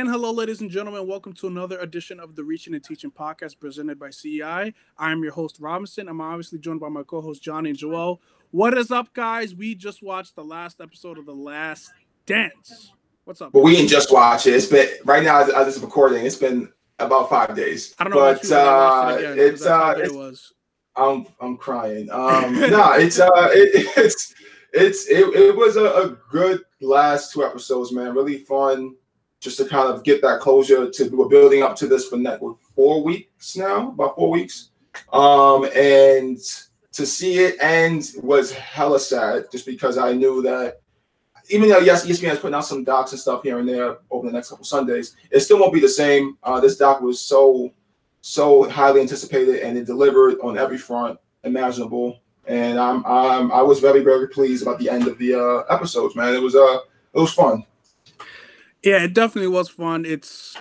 And hello, ladies and gentlemen. Welcome to another edition of the Reaching and Teaching podcast presented by CEI. I'm your host, Robinson. I'm obviously joined by my co host, Johnny and Joel. What is up, guys? We just watched the last episode of The Last Dance. What's up? But we didn't just watch it. It's been right now as, as it's recording. It's been about five days. I don't know. but uh, watched it again, it's uh, it's, it was. I'm I'm crying. Um, no, it's uh, it, it's it's it, it was a, a good last two episodes, man. Really fun, just to kind of get that closure. To we're building up to this for next four weeks now, about four weeks, um, and to see it end was hella sad, just because I knew that. Even though yes, ESPN is putting out some docs and stuff here and there over the next couple Sundays, it still won't be the same. Uh, this doc was so so highly anticipated and it delivered on every front imaginable. And I'm, I'm I was very very pleased about the end of the uh, episodes, man. It was uh it was fun. Yeah, it definitely was fun. It's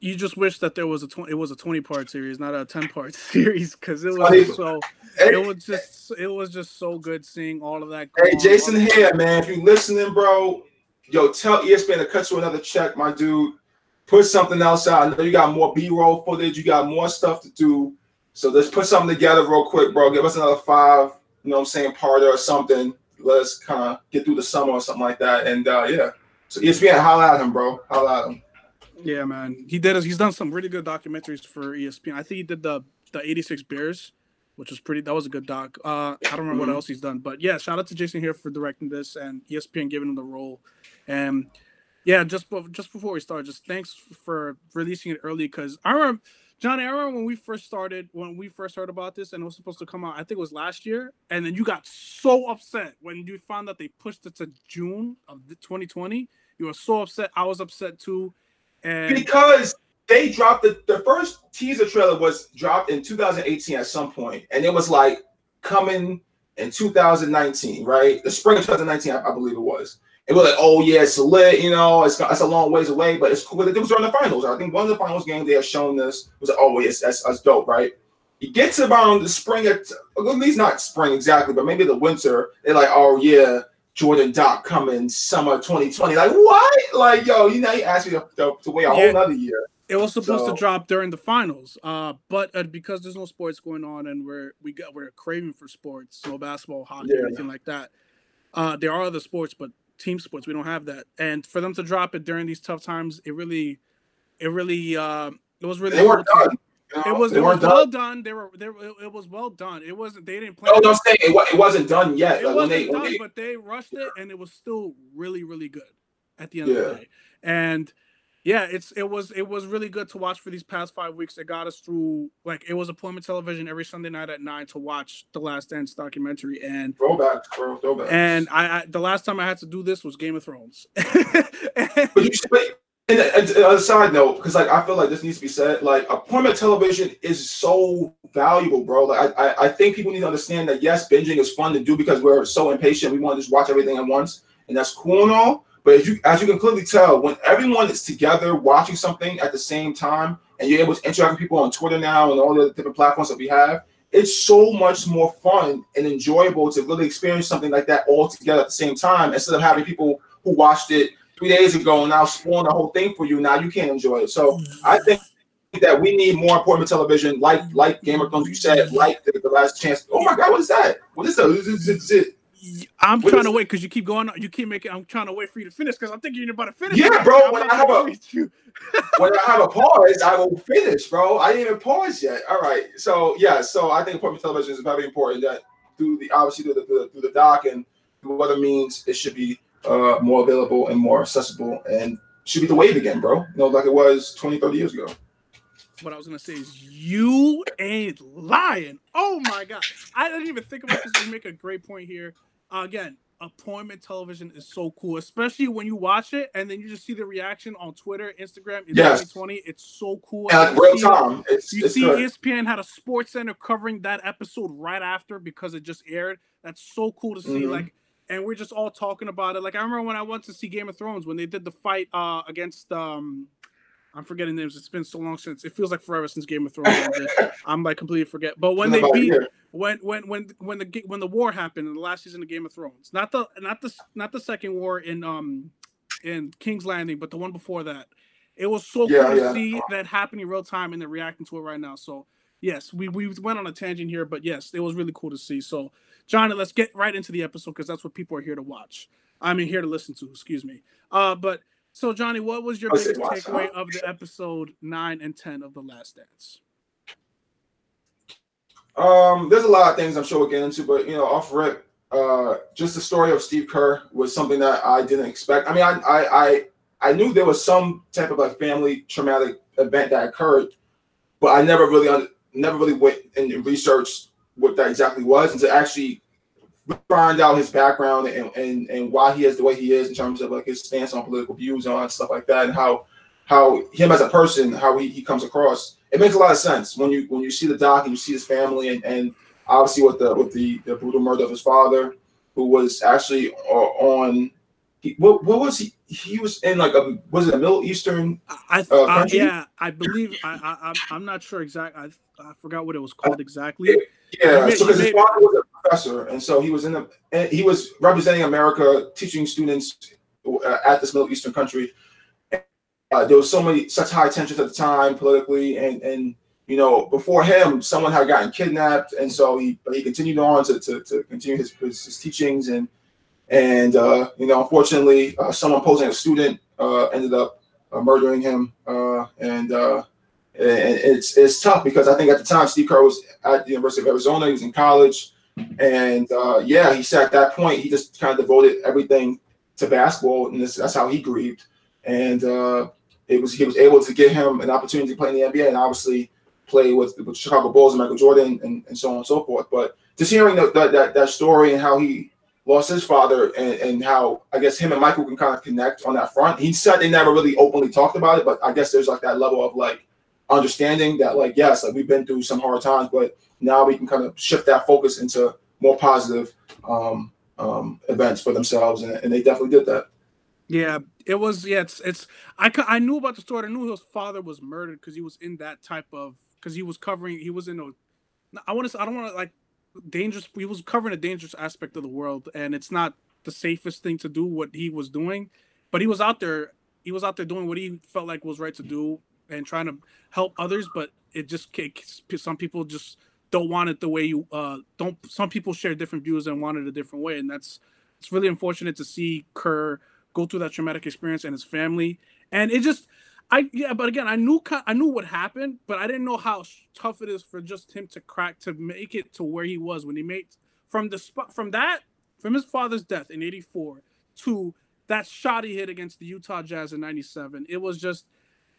you just wish that there was a 20, it was a 20 part series, not a 10 part series, because it was so Hey, it was just it was just so good seeing all of that. hey Jason Hehir, man. If you listening, bro, yo, tell ESPN to cut you another check, my dude. Put something else out. I know you got more B-roll footage, you got more stuff to do. So let's put something together real quick, bro. Give us another five, you know what I'm saying, parter or something. Let's kind of get through the summer or something like that. And uh yeah. So ESPN, holla at him, bro. Holla at him. Yeah, man. He did. He's done some really good documentaries for ESPN. I think he did the the '86 Bears, which was pretty. That was a good doc. Uh, I don't remember what Mhm. else he's done, but yeah, shout out to Jason Hehir for directing this and ESPN giving him the role. And yeah, just just before we start, just thanks for releasing it early because I remember. I remember when we first started, when we first heard about this, and it was supposed to come out. I think it was last year, and then you got so upset when you found that they pushed it to June of the 2020. You were so upset. I was upset too. And because they dropped the, the first teaser trailer was dropped in 2018 at some point, and it was like coming in 2019, right? The spring of 2019, I, I believe it was. And we're like, oh yeah, it's lit, you know, it's it's a long ways away, but it's cool. It was during the finals. I think one of the finals games they had shown this was like, oh yes, that's, that's dope, right? It gets around the spring, at, at least not spring exactly, but maybe the winter. They're like, oh yeah, Jordan Doc coming summer 2020. Like what? Like yo, you know, you asked me to, to, to wait a Yeah. whole nother year. It was supposed So- to drop during the finals, uh, but uh, because there's no sports going on and we're we got we're craving for sports, no basketball, hockey, Yeah. anything like that. Uh, there are other sports, but team sports we don't have that. And for them to drop it during these tough times, it really, it really, uh, it was really. They weren't done. you know? It was it was done. well done. They were they were, it was well done. It wasn't they didn't play. No, I'm saying it, it wasn't done yet. it Like, wasn't they, done, they, but they rushed it, and it was still really, really good at the end of the day. And yeah, it's it was it was really good to watch for these past five weeks. It got us through like it was appointment television every Sunday night at nine to watch the Last Dance documentary, and throwbacks, bro, throwbacks. and I, I the last time I had to do this was Game of Thrones. but you, but and, and, and a side note, because like I feel like this needs to be said, like appointment television is so valuable, bro. Like I, I, I think people need to understand that yes, binging is fun to do because we're so impatient. We want to just watch everything at once, and that's cool and all. But as you as you can clearly tell, when everyone is together watching something at the same time, and you're able to interact with people on Twitter now and all the different platforms that we have, it's so much more fun and enjoyable to really experience something like that all together at the same time instead of having people who watched it three days ago and now spoiling the whole thing for you. Now you can't enjoy it. So I mm-hmm. think that we need more important television, like like Game of Thrones. You said like the, the last chance. Oh my God, what is that? What is that? Is it- is it- I'm What trying is to it? wait because you keep going. You keep making. I'm trying to wait for you to finish because I'm thinking you're about to finish. Yeah, bro, I'm when I have a- when I have a pause, I will finish, bro. I didn't even pause yet. All right. So yeah, so I think appointment television is very important. That through the obviously through the, through the, through the doc and through other means, it should be uh, more available and more accessible and should be the wave again, bro. You know, like it was 20, 30 years ago. what I was gonna say is you ain't lying. Oh my god, I didn't even think about this. You make a great point here. Again, appointment television is so cool, especially when you watch it and then you just see the reaction on Twitter, Instagram in Yes. 2020. It's so cool. And And like you real see- time, it's, You it's see, good. ESPN had a Sports Center covering that episode right after because it just aired. That's so cool to see. Mhm. Like, and we're just all talking about it. Like, I remember when I went to see Game of Thrones when they did the fight uh against um, I'm forgetting names. It's been so long since it feels like forever since Game of Thrones. I'm like completely forget. But when they beat year. When when when when the when the war happened in the last season of Game of Thrones, not the not the not the second war in um in King's Landing, but the one before that. it was so Yeah, cool to see that happen in real time and they're reacting to it right now. So yes, we we went on a tangent here, but yes, it was really cool to see. So Johnny, let's get right into the episode because that's what people are here to watch. I mean, here to listen to. Excuse me. Uh, but so Johnny, what was your biggest takeaway of the episode nine and ten of the Last Dance? Um, there's a lot of things I'm sure we'll get into, but you know, off rip, uh, just the story of Steve Kerr was something that I didn't expect. I mean, I I I, I knew there was some type of like family traumatic event that occurred, but I never really never really went and researched what that exactly was, and to actually find out his background and, and and why he is the way he is in terms of like his stance on political views on stuff like that, and how how him as a person, how he, he comes across. It makes a lot of sense when you when you see the doc and you see his family and, and obviously with the with the, the brutal murder of his father, who was actually uh, on he, what, what was he he was in like a was it a Middle Eastern I, Uh, country? yeah, I believe I, I I'm- I'm not sure exactly. I I forgot what it was called exactly. yeah He made- so because his made- father was a professor and so he was in the and he was representing America teaching students uh, at this Middle Eastern country. Uh, there was so many such high tensions at the time politically and and you know before him someone had gotten kidnapped. And so he but he continued on to to, to continue his, his his teachings. And and uh, you know unfortunately uh, someone posing a student uh, ended up uh, murdering him. Uh, and uh, and it's it's tough because I think at the time Steve Kerr was at the University of Arizona. He was in college. And uh, yeah he said at that point he just kind of devoted everything to basketball. And this, that's how he grieved. And uh, it was he was able to give him an opportunity to play in the NBA and obviously play with with Chicago Bulls and Michael Jordan and, and so on and so forth. But just hearing that that, that, that story and how he lost his father and, and how I guess him and Michael can kind of connect on that front. He said they never really openly talked about it, but I guess there's like that level of like understanding that like yes, like we've been through some hard times, but now we can kind of shift that focus into more positive um, um, events for themselves, and, and they definitely did that. Yeah, it was. Yeah, it's. it's I I knew about the story. I knew his father was murdered because he was in that type of because he was covering. He was in a. I want to. I don't want to like dangerous. He was covering a dangerous aspect of the world, and it's not the safest thing to do what he was doing, but he was out there. He was out there doing what he felt like was right to do and trying to help others. But it just some people just don't want it the way you uh don't. Some people share different views and want it a different way, and that's it's really unfortunate to see Kerr go through that traumatic experience and his family. And it just i yeah but again i knew i knew what happened but i didn't know how tough it is for just him to crack to make it to where he was when he made from the spot from that from his father's death in 84 to that shot he hit against the utah jazz in 97 it was just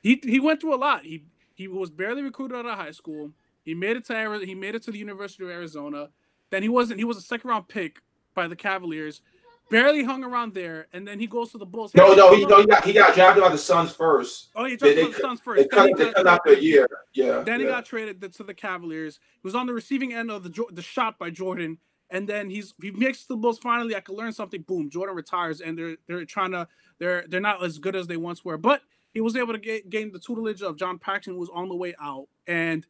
he he went through a lot. He he was barely recruited out of high school. He made it to Ari- he made it to the university of arizona. Then he wasn't he was a second round pick by the cavaliers barely hung around there, and then he goes to the Bulls. No, no, he no, he got he got drafted by the Suns first. Oh, he they- dropped they the cut- Suns first. Then cut he they cut after a year. Yeah. Then he got traded to the Cavaliers. He was on the receiving end of the the shot by Jordan, and then he's he makes the Bulls finally. I could learn something. Boom, Jordan retires, and they're they're trying to they're they're not as good as they once were, but he was able to get, gain the tutelage of John Paxson, who was on the way out, and.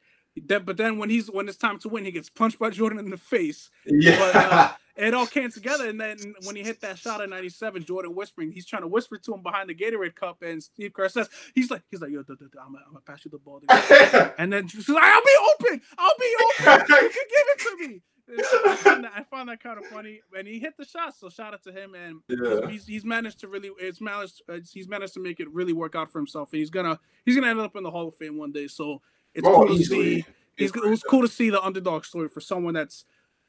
That, but then when he's when it's time to win, he gets punched by Jordan in the face. yeah. But, uh, it all came together. And then when he hit that shot in '97, Jordan whispering, he's trying to whisper to him behind the Gatorade cup, and Steve Kerr says, "He's like, he's like, yo, duh, duh, duh, I'm, gonna, I'm gonna pass you the ball." And then she's like, "I'll be open. I'll be open. You can give it to me." I found, that, I found that kind of funny, and he hit the shot. So shout out to him, and yeah. he's, he's managed to really it's managed he's managed to make it really work out for himself. And he's gonna he's gonna end up in the Hall of Fame one day. So it's Oh, cool to see. He's, it was cool to see the underdog story for someone that's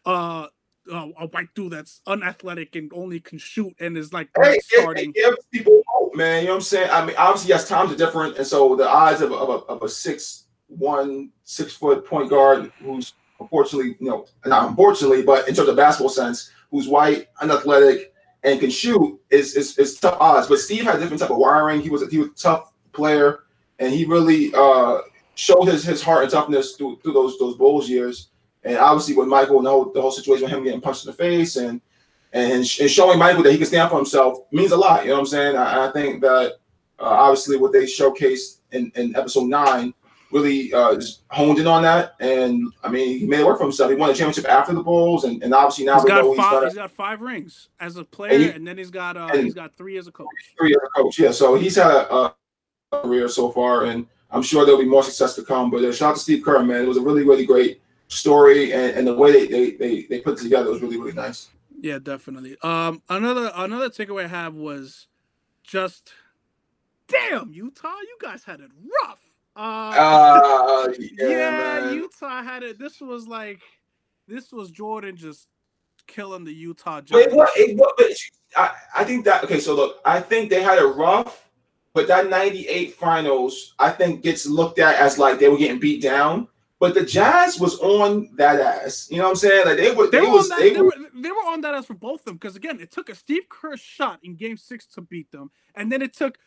uh, uh a white dude that's unathletic and only can shoot and is like Hey, it, starting. it gives people hope, man. You know what I'm saying? I mean, obviously, yes, times are different, and so the odds of, a- of, a, of a six one, six foot point guard who's unfortunately, you know, not unfortunately, but in terms of basketball sense, who's white, unathletic, and can shoot is is, is tough odds. But Steve had a different type of wiring. He was a, he was a tough player, and he really uh, showed his his heart and toughness through, through those those Bulls years. And obviously, with Michael and the whole, the whole situation with him getting punched in the face and and, and showing Michael that he can stand for himself means a lot. You know what I'm saying? I, I think that uh, obviously what they showcased in, in episode nine really uh, honed in on that. And I mean, he made it work for himself. He won a championship after the Bulls, and, and obviously now He's got he's five. got He's got five rings as a player, he- and then he's got uh he's got three as a coach. three as a coach. Yeah, so he's had a, a career so far, and I'm sure there'll be more success to come. But uh, shout out to Steve Kerr, man. It was a really, really great story, and, and the way they, they they they put it together was really, really nice. Yeah, definitely. Um, another another takeaway I have was just, damn, Utah, you guys had it rough. Uh, uh yeah, yeah Utah had it. This was like, this was Jordan just killing the Utah. Wait, what? It, what I, I think that okay. So look, I think they had it rough, but that '98 finals, I think, gets looked at as like they were getting beat down. But the Jazz was on that ass. You know what I'm saying? Like they were. They, they were, was, that, they, they, were, they were on that ass for both of them because again, it took a Steve Kerr shot in Game Six to beat them, and then it took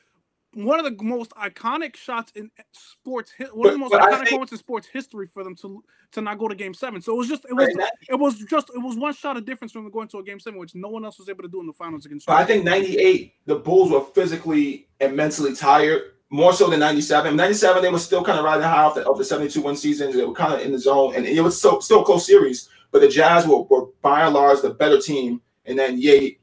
one of the most iconic shots in sports one of the most iconic think, moments in sports history for them to to not go to game seven. So it was just it was right, it was just it was one shot of difference from going to a game seven, which no one else was able to do in the finals against. But I think ninety eight, the Bulls were physically and mentally tired. More so than 97. 97, they were still kind of riding high off the, of the 72 win seasons. They were kind of in the zone, and it was so, still a close series. But the Jazz were, were by and large the better team. And then Yate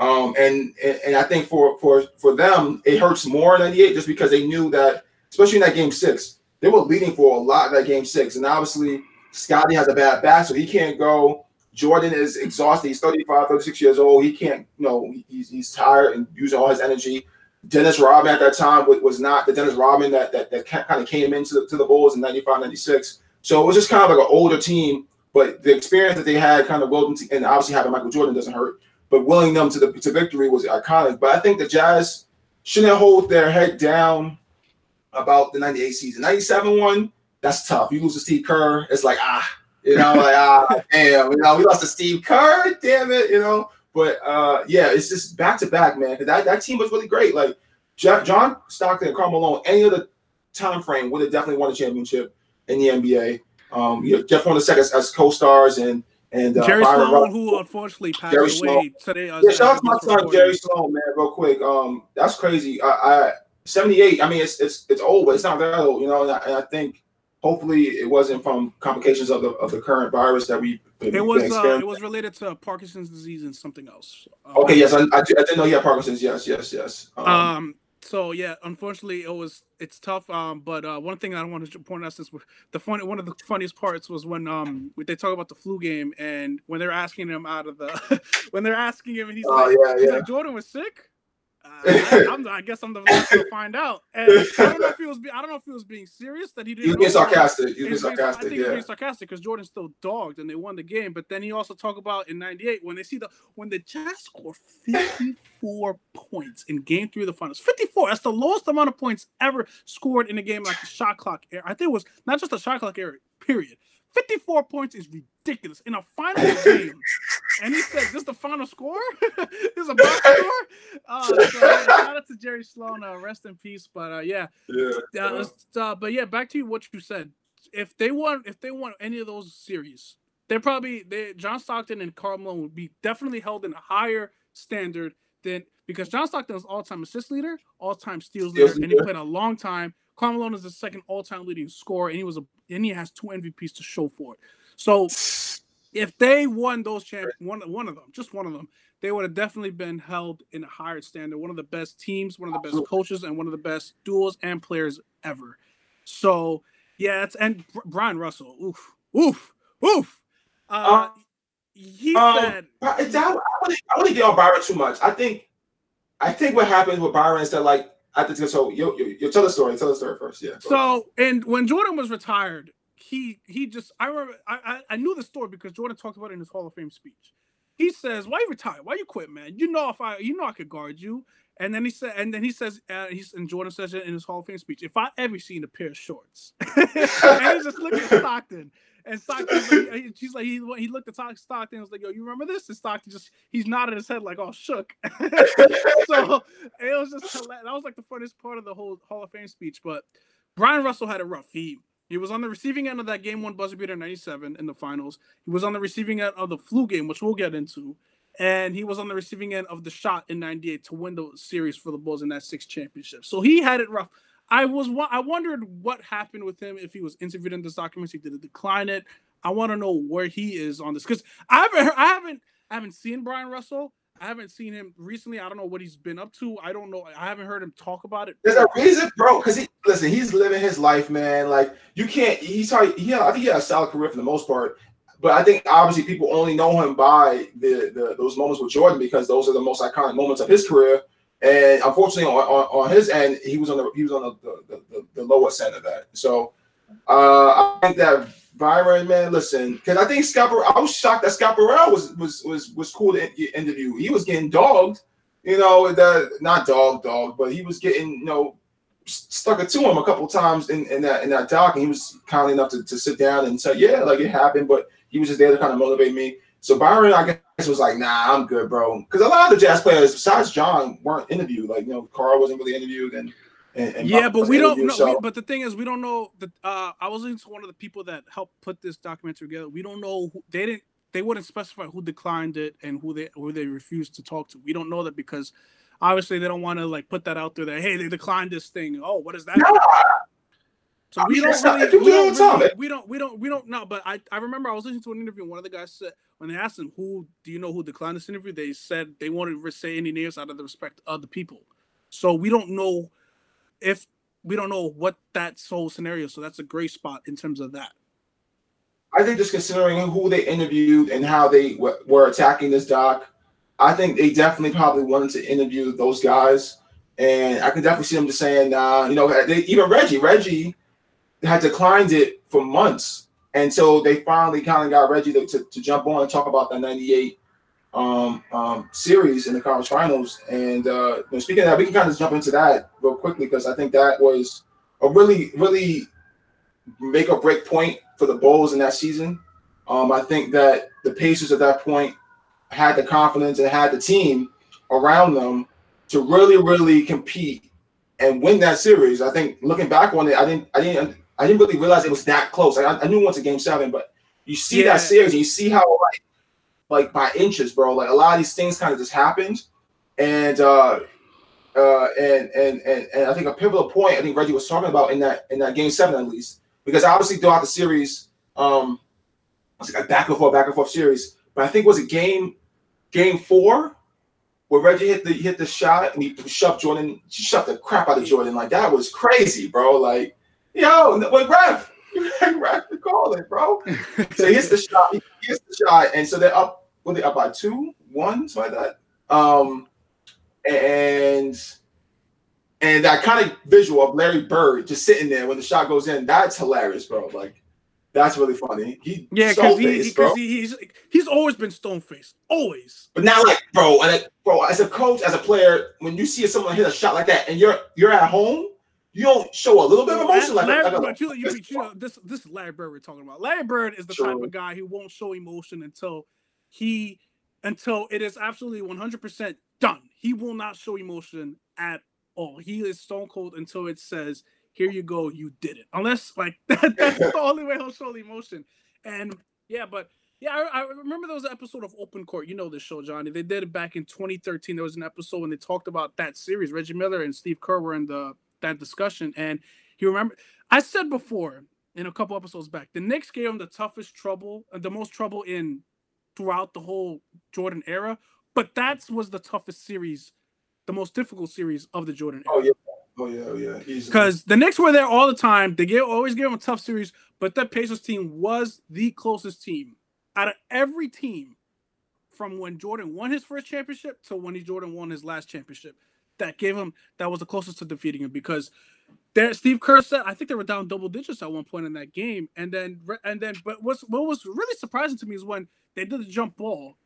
um, and, and, and I think for for for them, it hurts more in '98 just because they knew that, especially in that game six, they were leading for a lot of that game six. And obviously, Scottie has a bad back, so he can't go. Jordan is exhausted. He's 35, 36 years old. He can't, you know, he's, he's tired and using all his energy. Dennis Rodman at that time was not the Dennis Rodman that, that, that kind of came into the, to the Bulls in 95, 96. So it was just kind of like an older team, but the experience that they had kind of willed and obviously having Michael Jordan doesn't hurt but willing them to the to victory was iconic. But I think the Jazz shouldn't hold their head down about the 98 season. 97 one, that's tough. You lose to Steve Kerr, it's like, ah, you know, like, ah, damn, you know, we lost to Steve Kerr, damn it, you know. But uh, yeah, it's just back to back, man. That, that team was really great. Like John Stockton and Karl Malone, any other time frame would have definitely won a championship in the NBA. Um, you know, Jeff won the second as co-stars and and uh, Jerry Byron Sloan, who unfortunately passed Jerry away Sloan. today. Uh, yeah, shout out to my son Jerry Sloan, man, real quick. Um, that's crazy. I, I 78. I mean, it's it's it's old, but it's not that old, you know. And I, and I think hopefully it wasn't from complications of the of the current virus that we. It was uh, it was related to Parkinson's disease and something else. Um, okay, yes, I, I, I, didn't know he had Parkinson's. Yes, yes, yes. Um, um so yeah, unfortunately, it was it's tough. Um, but uh, one thing I want to point out since the funny one of the funniest parts was when um they talk about the flu game and when they're asking him out of the when they're asking him and he's, oh, like, yeah, he's yeah. like Jordan was sick. Uh, I, guess I'm the last to find out. And I don't know if he was. I don't know if he was being serious that he didn't. He was being sarcastic. He was being sarcastic. I think yeah. he was being sarcastic because Jordan still dogged and they won the game. But then he also talked about in '98 when they see the when the Jazz score 54 points in Game Three of the Finals. 54. That's the lowest amount of points ever scored in a game like the shot clock era. I think it was not just a shot clock era. Period. 54 points is ridiculous in a final game. And he said, "This the final score? this is a box score." Uh, so, yeah, shout out to Jerry Sloan. Uh, rest in peace. But uh, yeah, yeah. Uh, uh, but yeah, back to you. what you said. If they won, if they won any of those series, they're probably they John Stockton and Karl Malone would be definitely held in a higher standard than because John Stockton is all-time assist leader, all-time steals leader, and he played a long time. Karl Malone is the second all-time leading scorer, and he was a and he has two MVPs to show for it. So if they won those champ one one of them, just one of them, they would have definitely been held in a higher standard. One of the best teams, one of the best coaches, and one of the best duels and players ever. So yeah, it's and Bryon Russell, oof, oof, oof. Uh, um, he um, said, I, wouldn't, I wouldn't get on Byron too much. I think, I think what happens with Byron is that like I think so. You, you, you tell the story. Tell the story first. Yeah. So, and when Jordan was retired, he he just I remember I, I, I knew the story because Jordan talked about it in his Hall of Fame speech. He says, "Why you retire? Why you quit, man? You know if I you know I could guard you." And then he said, and then he says, uh, he's and Jordan says in his Hall of Fame speech. If I ever seen a pair of shorts, and he's just looking at Stockton, and Stockton, like, she's like, he, he looked at Stockton and was like, yo, you remember this? And Stockton just, he's nodded his head like, oh, shook. so it was just, that was like the funniest part of the whole Hall of Fame speech. But Bryon Russell had a rough. He, he was on the receiving end of that game one buzzer beater 97 in the finals. He was on the receiving end of the flu game, which we'll get into. And he was on the receiving end of the shot in 98 to win the series for the Bulls in that six championship. So he had it rough. I was I wondered what happened with him if he was interviewed in this documentary. Did it decline it? I want to know where he is on this because I haven't I haven't I haven't seen Bryon Russell. I haven't seen him recently. I don't know what he's been up to. I don't know. I haven't heard him talk about it. There's a reason, bro. Because he listen, he's living his life, man. Like you can't. He's probably yeah. I think he had a solid career for the most part. But I think obviously people only know him by the, the those moments with Jordan because those are the most iconic moments of his career. And unfortunately, on, on, on his end, he was on the he was on the the, the, the lowest end of that. So uh, I think that Byron, man, listen, because I think Scott, I was shocked that Scott Burrell was was was was cool to interview. He was getting dogged, you know, the not dog dog, but he was getting you know stuck it to him a couple times in, in that in that doc, and he was kind enough to, to sit down and say, yeah, like it happened, but he was just there to kind of motivate me. So Byron, I guess, was like, nah, I'm good, bro. Because a lot of the jazz players, besides John, weren't interviewed. Like, you know, Karl wasn't really interviewed, and and, and yeah, but we don't know. So. but the thing is, we don't know. that uh, I was into one of the people that helped put this documentary together. We don't know. Who, they didn't. They wouldn't specify who declined it and who they who they refused to talk to. We don't know that because obviously they don't want to like put that out there. That hey, they declined this thing. Oh, what is that? So we don't, really, we don't really, we don't, we don't, we don't know. But I, I remember I was listening to an interview. One of the guys said when they asked him, "Who do you know who declined this interview?" They said they wanted to say any names out of the respect of the people. So we don't know if we don't know what that whole scenario. So that's a great spot in terms of that. I think just considering who they interviewed and how they w- were attacking this doc, I think they definitely probably wanted to interview those guys. And I can definitely see them just saying, uh, you know, they, even Reggie, Reggie had declined it for months And so they finally kind of got Reggie to, to, to jump on and talk about the 98 um, um, series in the conference finals. And uh, speaking of that, we can kind of jump into that real quickly because I think that was a really, really make or break point for the Bulls in that season. Um, I think that the Pacers at that point had the confidence and had the team around them to really, really compete and win that series. I think looking back on it, I didn't, I didn't, I didn't really realize it was that close. I, I knew it went to Game Seven, but you see yeah. that series and you see how like like by inches, bro. Like a lot of these things kind of just happened, and uh, uh, and and and and I think a pivotal point I think Reggie was talking about in that in that game seven at least, because obviously throughout the series, um, it's like a back and forth, back and forth series. But I think was it game game four where Reggie hit the hit the shot and he shoved Jordan, shoved the crap out of Jordan. Like that was crazy, bro. Like, yo, what ref? ref the call it, bro. so he hits the shot, he hits the shot, and so they're up were they up by two, one, something like that? Um, and and that kind of visual of Larry Bird just sitting there when the shot goes in, that's hilarious, bro. Like that's really funny. He yeah, because he, he, he, he's he's always been stone faced, always. But now, like, bro, and bro, as a coach, as a player, when you see someone hit a shot like that, and you're you're at home, you don't show a little bit of emotion like, Larry, like, like you, you, you, know, this this is Larry Bird we're talking about. Larry Bird is the type of guy who won't show emotion until he until it is absolutely 100% done. He will not show emotion at all. He is stone cold until it says, "Here you go, you did it." Unless like that, that's the only way he'll show emotion. And yeah, but yeah, I, I, remember there was an episode of Open Court. You know this show, Johnny. They did it back in 2013. There was an episode when they talked about that series. Reggie Miller and Steve Kerr were in the that discussion, and he remember. I said before in a couple episodes back, the Knicks gave him the toughest trouble, uh, the most trouble in throughout the whole Jordan era, but that was the toughest series, the most difficult series of the Jordan era. Oh yeah. Oh yeah, oh yeah, because the Knicks were there all the time. They gave, always gave them a tough series, but that Pacers team was the closest team out of every team from when Jordan won his first championship to when he Jordan won his last championship. That gave him that was the closest to defeating him because there Steve Kerr said I think they were down double digits at one point in that game, and then and then but what's what was really surprising to me is when they did the jump ball,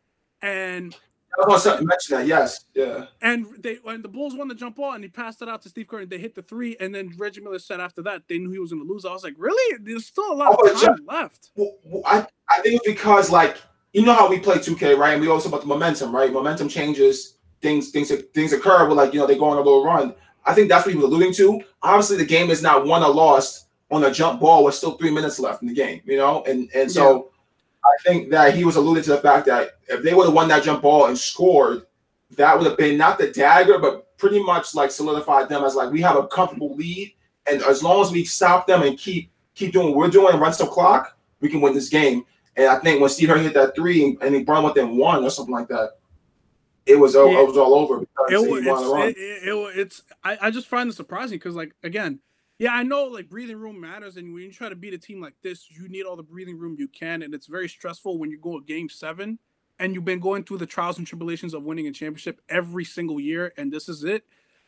and I was mention that. Yes, yeah. And they when the Bulls won the jump ball and he passed it out to Steve Kerr and they hit the three, and then Reggie Miller said after that they knew he was going to lose. I was like, really? There's still a lot oh, of time left. Well, I I think it's because like you know how we play 2K, right? And we always talk about the momentum, right? Momentum changes, things things things occur. But like you know they go on a little run. I think that's what he was alluding to. Obviously, the game is not won or lost on a jump ball with still three minutes left in the game, you know, and and so. Yeah I think that he was alluding to the fact that if they would have won that jump ball and scored, that would have been not the dagger, but pretty much like solidified them as like we have a comfortable lead, and as long as we stop them and keep keep doing what we're doing and run some clock, we can win this game. And I think when Steve Kerr hit that three and he brought within one or something like that. It was yeah. it was all over because it, it's, it, it, it's I, I just find it surprising because like again yeah i know like breathing room matters and when you try to beat a team like this you need all the breathing room you can and it's very stressful when you go a game seven and you've been going through the trials and tribulations of winning a championship every single year and this is it.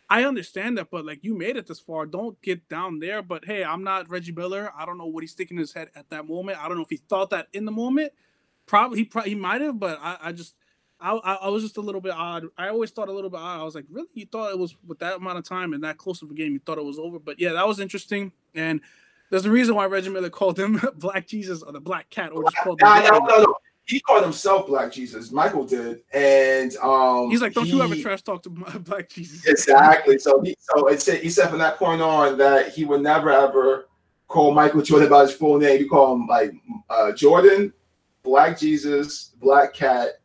I understand that but like you made it this far. Don't get down there but hey i'm not reggie miller. I don't know what he's sticking in his head at that moment. I don't know if he thought that in the moment. Probably he, probably, he might have but I, I just I, I was just a little bit odd. I always thought a little bit odd. I was like, really? You thought it was with that amount of time and that close of a game, you thought it was over? But yeah, that was interesting. And there's a reason why Reggie Miller called him Black Jesus or the Black Cat, or just called him. No, no, no, He called himself Black Jesus. Michael did, and um, he's like, "Don't he, you ever trash talk to Black Jesus?" Exactly. So he, so it said, he said from that point on that he would never ever call Michael Jordan by his full name. He called him like uh, Jordan, Black Jesus, Black Cat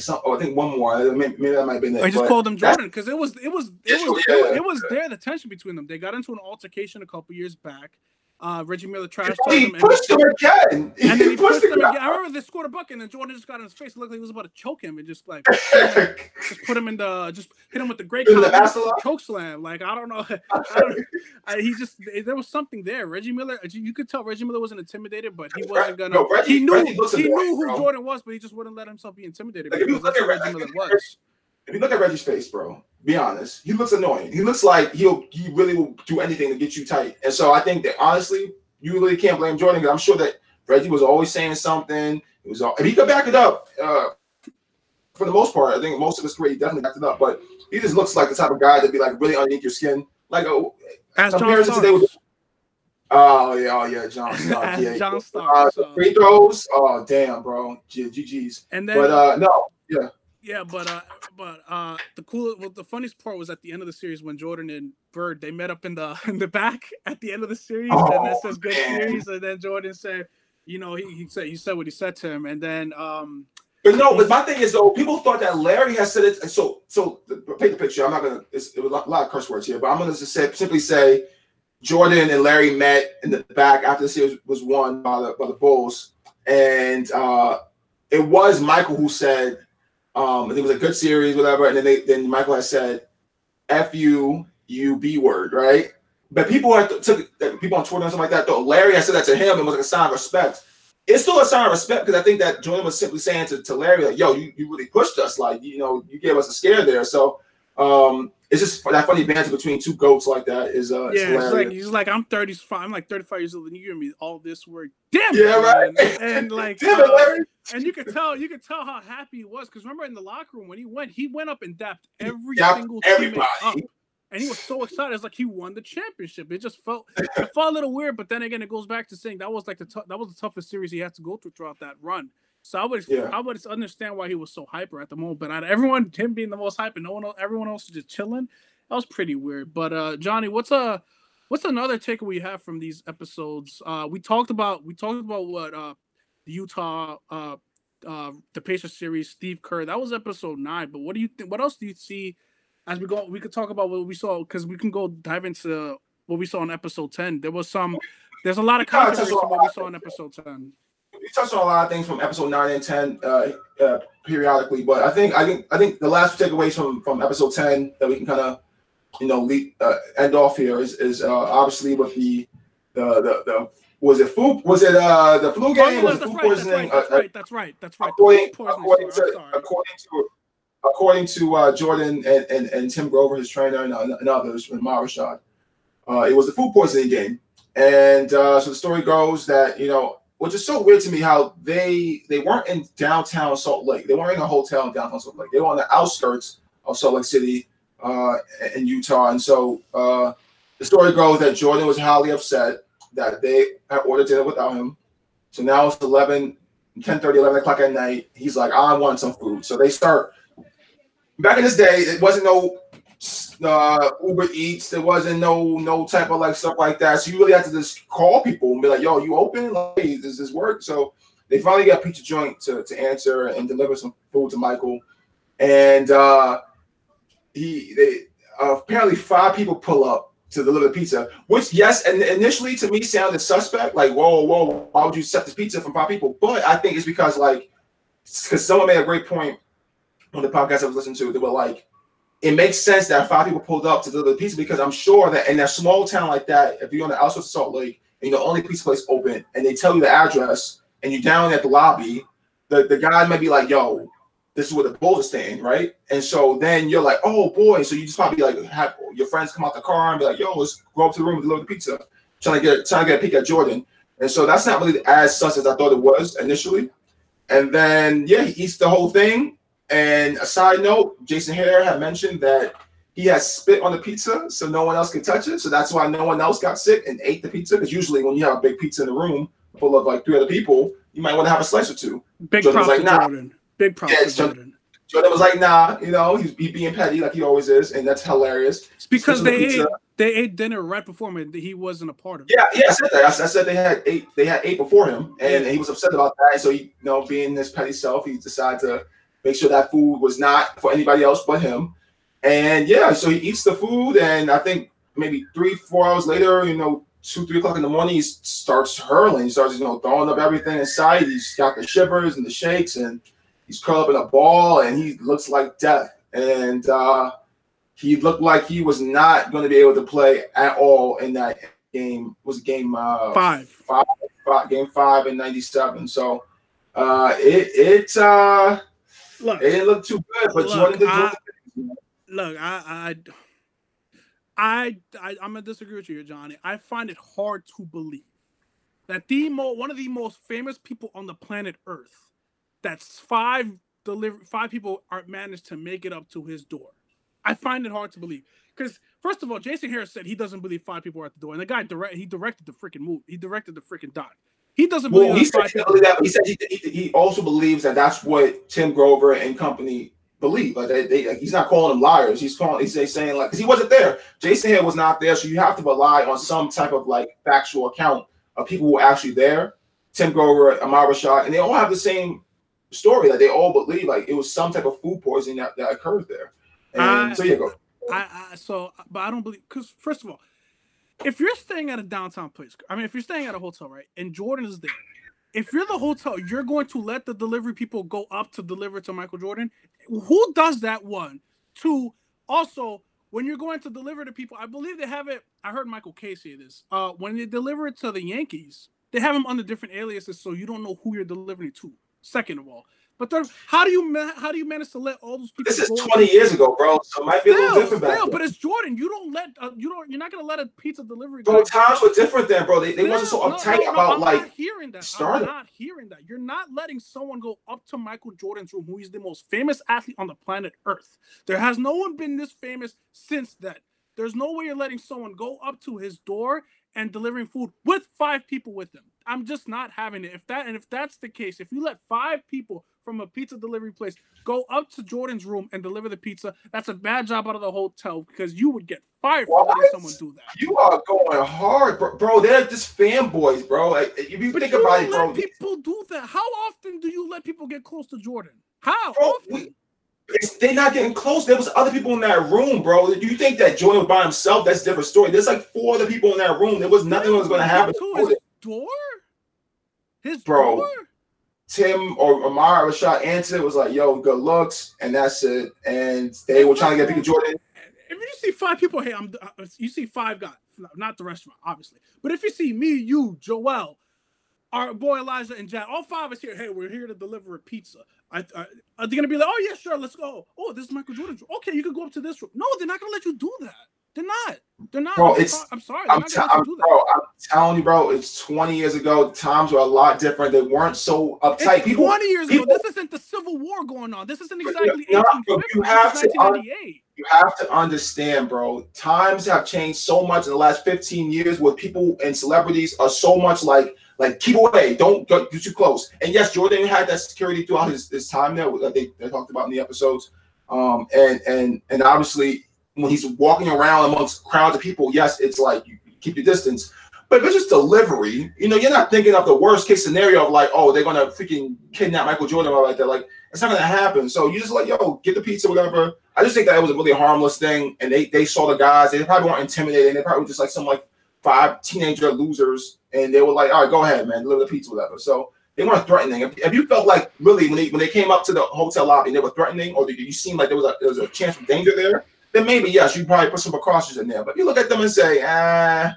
some, oh, I think one more. Maybe, maybe that might have been it. I just called him Jordan because it was it was it was, yeah, it, was, it was there the tension between them. They got into an altercation a couple years back. Uh, Reggie Miller trashed he him. pushed him again. He and then he pushed, pushed him again. I remember they scored a bucket, and then Jordan just got in his face. It looked like he was about to choke him, and just like just put him in the just hit him with the great the choke slam. Like I don't know, I don't, I, he just there was something there. Reggie Miller, you could tell Reggie Miller wasn't intimidated, but he wasn't gonna. No, Reggie, he knew Reggie he knew who bro. Jordan was, but he just wouldn't let himself be intimidated. Like, because that's what Reggie Miller was. If you look at Reggie's face, bro, be honest, he looks annoying. He looks like he'll he really will do anything to get you tight. And so I think that honestly, you really can't blame Jordan because I'm sure that Reggie was always saying something. It was all, and he could back it up. Uh, for the most part, I think most of his career he definitely backed it up. But he just looks like the type of guy that'd be like really underneath your skin. Like a As comparison today with Oh yeah, oh yeah, John Stark. Yeah, John Stark. Uh, so. Free throws. Oh damn, bro. GG's. And then, but uh, no, yeah. Yeah, but uh, but uh, the cool, well, the funniest part was at the end of the series when Jordan and Bird they met up in the in the back at the end of the series, oh, and that says good man. series, and then Jordan said, you know, he, he said he said what he said to him, and then um. But no, but my thing is though, people thought that Larry has said it. So, so paint the picture. I'm not gonna. It's, it was a lot of curse words here, but I'm gonna just say simply say, Jordan and Larry met in the back after the series was won by the by the Bulls, and uh, it was Michael who said um, it was a good series, whatever. And then they then Michael has said, "F you, you B word," right? But people had took people on Twitter and something like that thought Larry I said that to him and was like a sign of respect. It's still a sign of respect because I think that Jordan was simply saying to, to Larry, like, yo, you, you really pushed us, like, you know, you gave us a scare there. So um it's just that funny banter between two goats like that is uh yeah it's like he's like I'm 35 I'm like 35 years old and you give me all this work damn yeah right and, like uh, and you could tell you could tell how happy he was because remember in the locker room when he went he went up and dapped every single everybody. teammate up and he was so excited. It's like he won the championship. It just felt it felt a little weird, but then again, it goes back to saying that was like the t- that was the toughest series he had to go through throughout that run. So I would yeah. I would understand why he was so hyper at the moment. But out of everyone, him being the most hyper, no one else, everyone else was just chilling. That was pretty weird. But uh Johnny, what's a uh, what's another takeaway you have from these episodes? Uh we talked about we talked about what uh the Utah uh uh the Pacers series, Steve Kerr. That was episode nine. But what do you think? What else do you see as we go? We could talk about what we saw because we can go dive into what we saw in episode ten. There was some. There's a lot of controversy from what we saw in episode ten we touched on a lot of things from episode nine and ten uh, uh, periodically, but I think I think I think the last takeaways from from episode ten that we can kind of you know lead, uh, end off here is is uh, obviously with the the the, the was it food? Was it uh the flu game? Oh, was it food right, poisoning? That's right. That's right. That's right. According, according, to, according to according to uh, Jordan and, and, and Tim Grover, his trainer, and, and others, and Marashad, uh, it was the food poisoning game. And uh, so the story goes that you know which is so weird to me how they they weren't in downtown Salt Lake. They weren't in a hotel in downtown Salt Lake. They were on the outskirts of Salt Lake City uh, in Utah. And so uh, the story goes that Jordan was highly upset that they had ordered dinner without him. So now it's 11, 10 30, 11 o'clock at night. He's like, I want some food. So they start. Back in this day, it wasn't no uh, Uber Eats. There wasn't no no type of like stuff like that. So you really had to just call people and be like, "Yo, you open? Like, does this work?" So they finally got Pizza Joint to, to answer and deliver some food to Michael, and uh, he they uh, apparently five people pull up to deliver the pizza, which yes, and initially to me sounded suspect. Like, whoa, whoa, why would you accept this pizza from five people? But I think it's because like because someone made a great point on the podcast I was listening to, they were like, it makes sense that five people pulled up to deliver the pizza because I'm sure that in a small town like that, if you're on the outskirts of Salt Lake and the only pizza place open and they tell you the address and you're down at the lobby, the, the guy might be like, yo, this is where the bulls are staying, right? And so then you're like, oh boy. So you just probably like have your friends come out the car and be like, yo, let's go up to the room and deliver the pizza. Trying to get trying to get a peek at Jordan. And so that's not really as sus as I thought it was initially. And then yeah, he eats the whole thing. And a side note, Jason Hehir had mentioned that he has spit on the pizza so no one else can touch it. So that's why no one else got sick and ate the pizza. Because usually when you have a big pizza in the room full of like three other people, you might want to have a slice or two. Big Jordan props like, nah. Jordan. Big props yeah, Jordan. Jordan was like, nah, you know, he's he being petty like he always is, and that's hilarious. It's because they ate they ate dinner right before him and he wasn't a part of it. Yeah, yeah, I said that. I, I said they had eight they had eight before him, and, he was upset about that. And so he, you know, being this petty self, he decided to make sure that food was not for anybody else but him. And yeah, so he eats the food, and I think maybe three, four hours later, you know, two, three o'clock in the morning, he starts hurling. He starts, you know, throwing up everything inside. He's got the shivers and the shakes, and he's curled up in a ball, and he looks like death. And uh, he looked like he was not going to be able to play at all in that game. It was game uh, five. five, five, game five in '97. So uh, it it uh, look, it didn't look too good, but look, Jordan. I, look, I, I, I, I, am gonna disagree with you, here, Johnny. I find it hard to believe that the mo- one of the most famous people on the planet Earth, that's five deliver five people are managed to make it up to his door. I find it hard to believe because first of all, Jason Harris said he doesn't believe five people are at the door, and the guy direct he directed the freaking movie. He directed the freaking doc. He doesn't believe well, he said, that, he said he, he, also believes that that's what Tim Grover and company believe. Like they, they like he's not calling them liars. He's calling he's saying like because he wasn't there. Jason Hill was not there, so you have to rely on some type of like factual account of people who were actually there. Tim Grover, Ahmad Rashad, and they all have the same story. Like they all believe like it was some type of food poisoning that, that occurred there. And I, so you go. I, I so but I don't believe because first of all, if you're staying at a downtown place, I mean if you're staying at a hotel, right, and Jordan is there if you're the hotel, you're going to let the delivery people go up to deliver to Michael Jordan. Who does that? One, two. Also, when you're going to deliver to people, I believe they have it. I heard Michael Kay say this. Uh, when they deliver it to the Yankees, they have them under different aliases, so you don't know who you're delivering to. Second of all, but how do you how do you manage to let all those people? This is twenty years ago, bro. So it might be still, a little different still, back then. But it's Jordan. You don't let uh, you don't. You're not gonna let a pizza delivery. Bro, times were different then, bro. They, they wasn't so uptight no, no, about I'm like. Not hearing that. Starting. I'm not hearing that. You're not letting someone go up to Michael Jordan's room, who is the most famous athlete on the planet Earth. There has no one been this famous since then. There's no way you're letting someone go up to his door and delivering food with five people with them. I'm just not having it. If that and if that's the case, if you let five people from a pizza delivery place go up to Jordan's room and deliver the pizza, that's a bad job out of the hotel because you would get fired for letting someone do that. You are going hard, bro. bro they're just fanboys, bro. Like, if you but think you about it, bro. People do that. How often do you let people get close to Jordan? How bro, often? We, they're not getting close. There was other people in that room, bro. Do you think that Jordan was by himself? That's a different story. There's like four other people in that room. There was nothing that was going to happen. His door? His bro, door? Tim or Ahmad Rashad answered was like, "Yo, good looks," and that's it. And they were trying to get people Jordan. If you see five people, hey, I'm. Uh, you see five guys, not the restaurant, obviously. But if you see me, you, Joel, our boy Elijah and Jack, all five of us here. Hey, we're here to deliver a pizza. I, I, are they gonna be like, oh yeah, sure, let's go. Oh, this is Michael Jordan. Okay, you can go up to this room. No, they're not gonna let you do that. They're not. They're not. Bro, it's. I'm sorry. I'm, t- I'm bro. I'm telling you, bro. It's 20 years ago. Times were a lot different. They weren't so uptight. It's people, 20 years people, ago. This isn't the Civil War going on. This isn't exactly no, 1850. You have to. Un- you have to understand, bro. Times have changed so much in the last 15 years. Where people and celebrities are so much like like keep away, don't get too close. And yes, Jordan had that security throughout his, his time there that they, they talked about in the episodes. Um, and and and obviously when he's walking around amongst crowds of people, yes, it's like you keep your distance. But if it's just delivery, you know, you're not thinking of the worst case scenario of like, oh, they're gonna freaking kidnap Michael Jordan or like that. Like, it's not gonna happen. So you just like, yo, get the pizza, whatever. I just think that it was a really harmless thing, and they they saw the guys. They probably weren't intimidating. They probably just like some like five teenager losers, and they were like, all right, go ahead, man, deliver the pizza, whatever. So they weren't threatening. If, if you felt like really when they when they came up to the hotel lobby and they were threatening, or did you seem like there was a there was a chance of danger there, then maybe yes, you probably put some precautions in there. But you look at them and say, ah,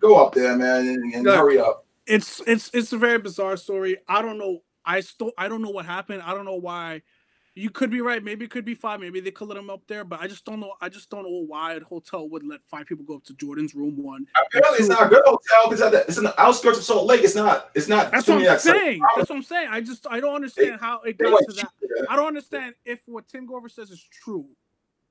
go up there, man, and, and hurry up. It's it's it's a very bizarre story. I don't know. I still I don't know what happened. I don't know why you could be right. Maybe it could be five. Maybe they could let him up there, but I just don't know. I just don't know why a hotel would let five people go up to Jordan's room. One. Apparently, it's not a good hotel because it's in the outskirts of Salt Lake. It's not. It's not. That's what I'm saying. That's what I'm saying. I just I don't understand how it gets to that. I don't understand if what Tim Grover says is true.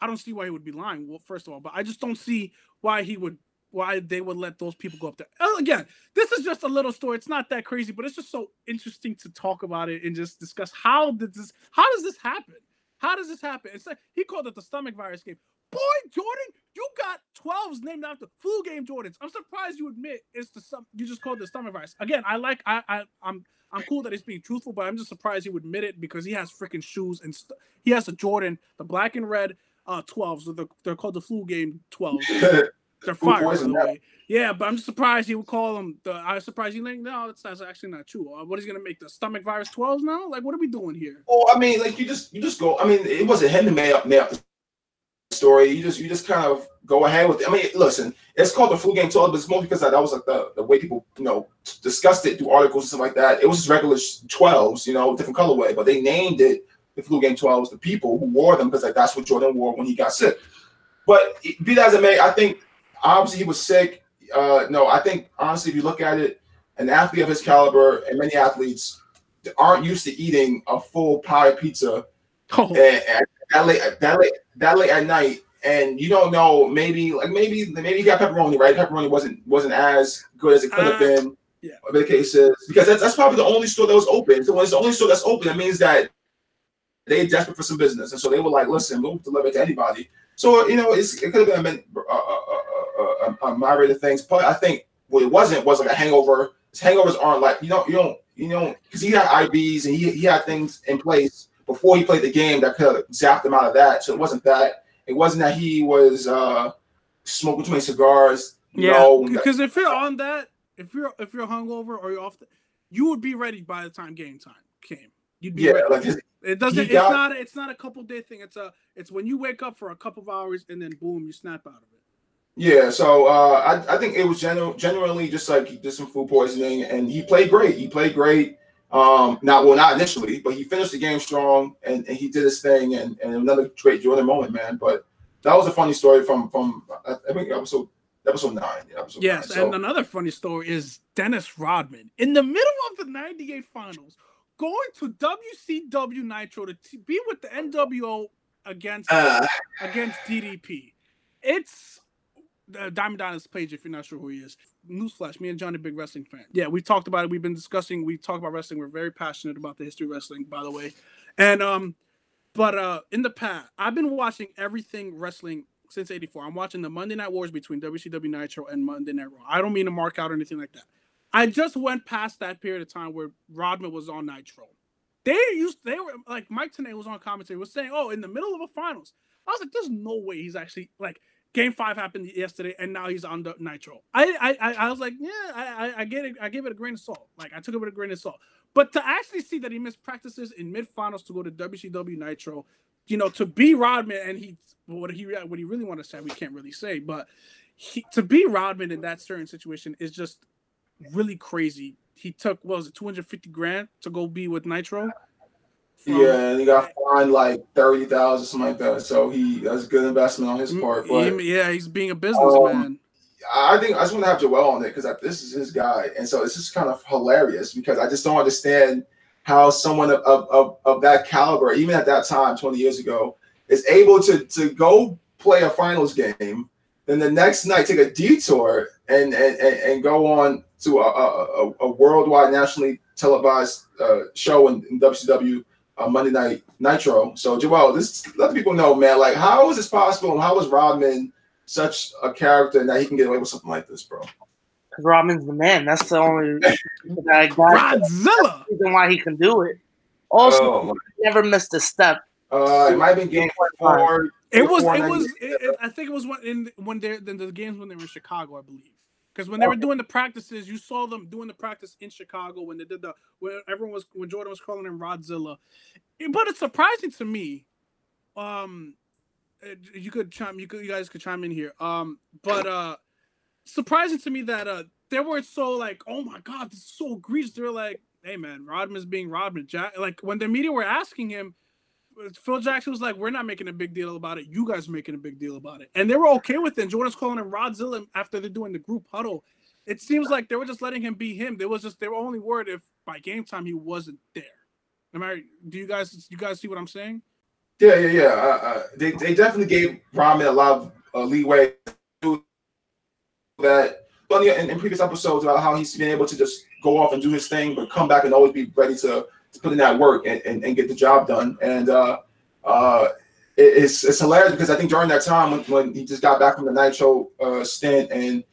I don't see why he would be lying. Well, first of all, but I just don't see why he would why they would let those people go up there. Uh, again, this is just a little story. It's not that crazy, but it's just so interesting to talk about it and just discuss how did this how does this happen? How does this happen? It's like he called it the stomach virus game. Boy, Jordan, you got 12s named after flu game Jordans. I'm surprised you admit it's the some you just called the stomach virus. Again, I like I I I'm I'm cool that he's being truthful, but I'm just surprised he would admit it because he has freaking shoes and st- he has a Jordan, the black and red uh 12s. So the, they're called the flu game 12s. They're fire, by the way. Yeah, but I'm just surprised he would call them. The, I was surprised he like, no, that's, that's actually not true. Uh, what is he gonna make the stomach virus 12s now? Like, what are we doing here? Oh, I mean, like you just you just go. I mean, it wasn't him to make up up the story. You just you just kind of go ahead with it. I mean, listen, it's called the flu game 12, but it's more because that, that was like the, the way people you know discussed it through articles and stuff like that. It was just regular 12s, you know, different colorway, but they named it the flu game twelve was The people who wore them because like that's what Jordan wore when he got sick. But be that as it may, I think obviously he was sick. Uh, no, I think honestly, if you look at it, an athlete of his caliber and many athletes aren't used to eating a full pie pizza oh. that late, that late, that late at night, and you don't know maybe like maybe maybe he got pepperoni right. Pepperoni wasn't wasn't as good as it could have uh, been. Yeah, the case is because that's, that's probably the only store that was open. So when it's the only store that's open, that means that they're desperate for some business, and so they were like, "Listen, we'll deliver it to anybody." So you know, it could have been a, a, a, a myriad of things. But I think what it wasn't was like a hangover. His hangovers aren't like you don't you don't you know because he had IVs and he, he had things in place before he played the game that could have zapped him out of that. So it wasn't that. It wasn't that he was uh smoking too many cigars. Yeah, because if you're on that, if you're if you're hungover or you're off, the, you would be ready by the time game time came. You'd be yeah, like his, it doesn't. It's got, not. It's not a couple day thing. It's a. It's when you wake up for a couple of hours and then boom, you snap out of it. Yeah, so uh, I, I think it was general, generally just like just some food poisoning, and he played great. He played great. Um, not well, not initially, but he finished the game strong, and, and he did his thing, and, and another great Jordan moment, man. But that was a funny story from from I think episode episode nine. Yeah, episode yes, nine. and another funny story is Dennis Rodman in the middle of the '98 finals, going to WCW Nitro to t- be with the NWO against uh, against DDP. It's uh, Diamond Dallas Page, if you're not sure who he is. Newsflash: Me and Johnny, big wrestling fan. Yeah, we talked about it. We've been discussing. We talk about wrestling. We're very passionate about the history of wrestling, by the way. And um, but uh, in the past, I've been watching everything wrestling since '84. I'm watching the Monday Night Wars between WCW Nitro and Monday Night Raw. I don't mean to mark out or anything like that. I just went past that period of time where Rodman was on Nitro. They used they were like Mike Tenay was on commentary was saying, "Oh, in the middle of a finals." I was like, "There's no way he's actually like." Game five happened yesterday, and now he's on the Nitro. I I I was like, yeah, I I get it. I give it a grain of salt. Like I took it with a grain of salt. But to actually see that he missed practices in mid finals to go to WCW Nitro, you know, to be Rodman and he what he what he really want to say, we can't really say, but he, to be Rodman in that certain situation is just really crazy. He took what was it, 250 grand to go be with Nitro yeah, and he got fined like thirty thousand, something like that. So he that's a good investment on his mm, part. But yeah, he's being a businessman. Um, I think I just want to have Joel on it because this is his guy, and so it's just kind of hilarious because I just don't understand how someone of, of, of that caliber, even at that time, 20 years ago, is able to to go play a finals game, then the next night take a detour and and, and go on to a, a, a worldwide nationally televised uh, show in, in WCW uh, Monday Night Nitro. So Joel, this let people know, man. Like, how is this possible? And how is Rodman such a character that he can get away with something like this, bro? Because Rodman's the man. That's the only that Godzilla reason why he can do it. Also, oh, never missed a step. Uh, it might have been game four. It was. It was. It, it, I think it was when in when they in the games when they were in Chicago, I believe. Because when they were doing the practices, you saw them doing the practice in Chicago when they did the when everyone was when Jordan was calling him Rodzilla. But it's surprising to me. Um, uh, you could chime, you could, you guys could chime in here. Um, but uh, surprising to me that uh they weren't so like, oh my god, this is so egregious. They're like, hey man, Rodman's being Rodman. Jack, like when the media were asking him Phil Jackson was like, "We're not making a big deal about it. You guys are making a big deal about it," and they were okay with it. Jordan's calling him Rodzilla after they're doing the group huddle. It seems like they were just letting him be him. They was just they were only worried if by game time he wasn't there. Am I? Do you guys you guys see what I'm saying? Yeah, yeah, yeah. Uh, uh, they they definitely gave Rodman a lot of uh, leeway that. In, in previous episodes about how he's been able to just go off and do his thing, but come back and always be ready to to put in that work and, and, and get the job done. And uh, uh, it, it's it's hilarious because I think during that time when, when he just got back from the Nitro uh, stint and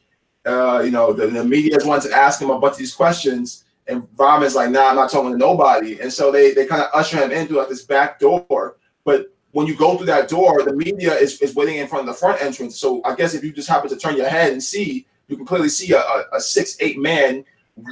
uh, you know the, the media wanted to ask him a bunch of these questions, and Rodman's like, "Nah, I'm not talking to nobody." And so they they kind of usher him in through like this back door. But when you go through that door, the media is, is waiting in front of the front entrance. So I guess if you just happen to turn your head and see, you can clearly see a, a, a six eight man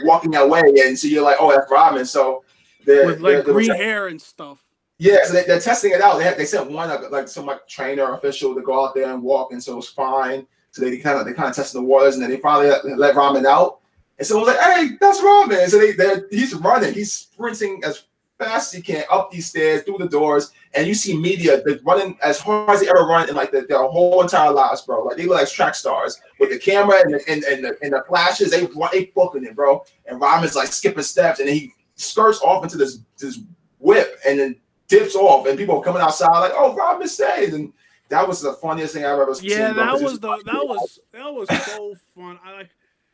walking that way, and so you're like, "Oh, that's Rodman." So they're, with like they're, green they're, hair and stuff. Yeah, so they, are testing it out. They had, they sent one like some like trainer official to go out there and walk, and so it's fine. So they kind of they kind of testing the waters, and then they finally let, let Rodman out. And so I was like, "Hey, that's Rodman." So they they he's running, he's sprinting as fast as he can up these stairs through the doors, and you see media they're running as hard as they ever run in like the, their whole entire lives, bro. Like they look like track stars with the camera and the, and, and, the, and the flashes. They they booking it, bro. And Rodman's like skipping steps, and then he skirts off into this this whip and then dips off, and people are coming outside like, "Oh, Rob stayed," and that was the funniest thing I've ever seen. Yeah, that was the that was that was so fun. I like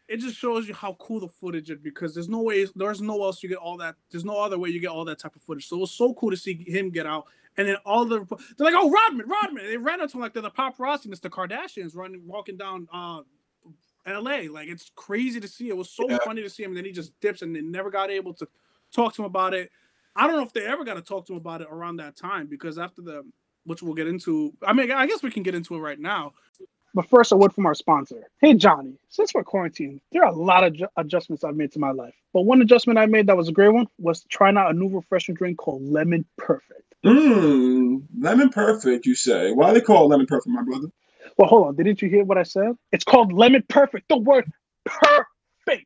it just shows you how cool the footage is because there's no way there's no else you get all that there's no other way you get all that type of footage. So it was so cool to see him get out. And then all the they're like, oh Rodman, Rodman. They ran into him like they're the paparazzi it's the Kardashians running walking down uh LA. Like it's crazy to see. It was so yeah. funny to see him. And then he just dips and they never got able to talk to him about it. I don't know if they ever got to talk to him about it around that time because after the, which we'll get into. I mean, I guess we can get into it right now. But first, a word from our sponsor. Hey, Johnny, since we're quarantined, there are a lot of ju- adjustments I've made to my life. But one adjustment I made that was a great one was trying out a new refreshing drink called Lemon Perfect. Mmm, Lemon Perfect, you say. Why they call it Lemon Perfect, my brother? Well, hold on. Didn't you hear what I said? It's called Lemon Perfect. The word perfect.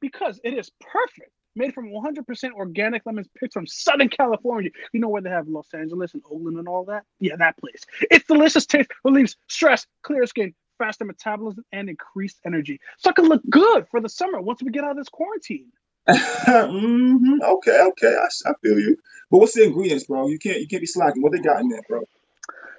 Because it is perfect made from 100% organic lemons picked from Southern California. You know where they have Los Angeles and Oakland and all that? Yeah, that place. Its delicious taste relieves stress, clear skin, faster metabolism, and increased energy. So I can look good for the summer once we get out of this quarantine. mm-hmm. Okay, okay, I, I feel you. But what's the ingredients, bro? You can't you can't be slacking. What they got in there, bro?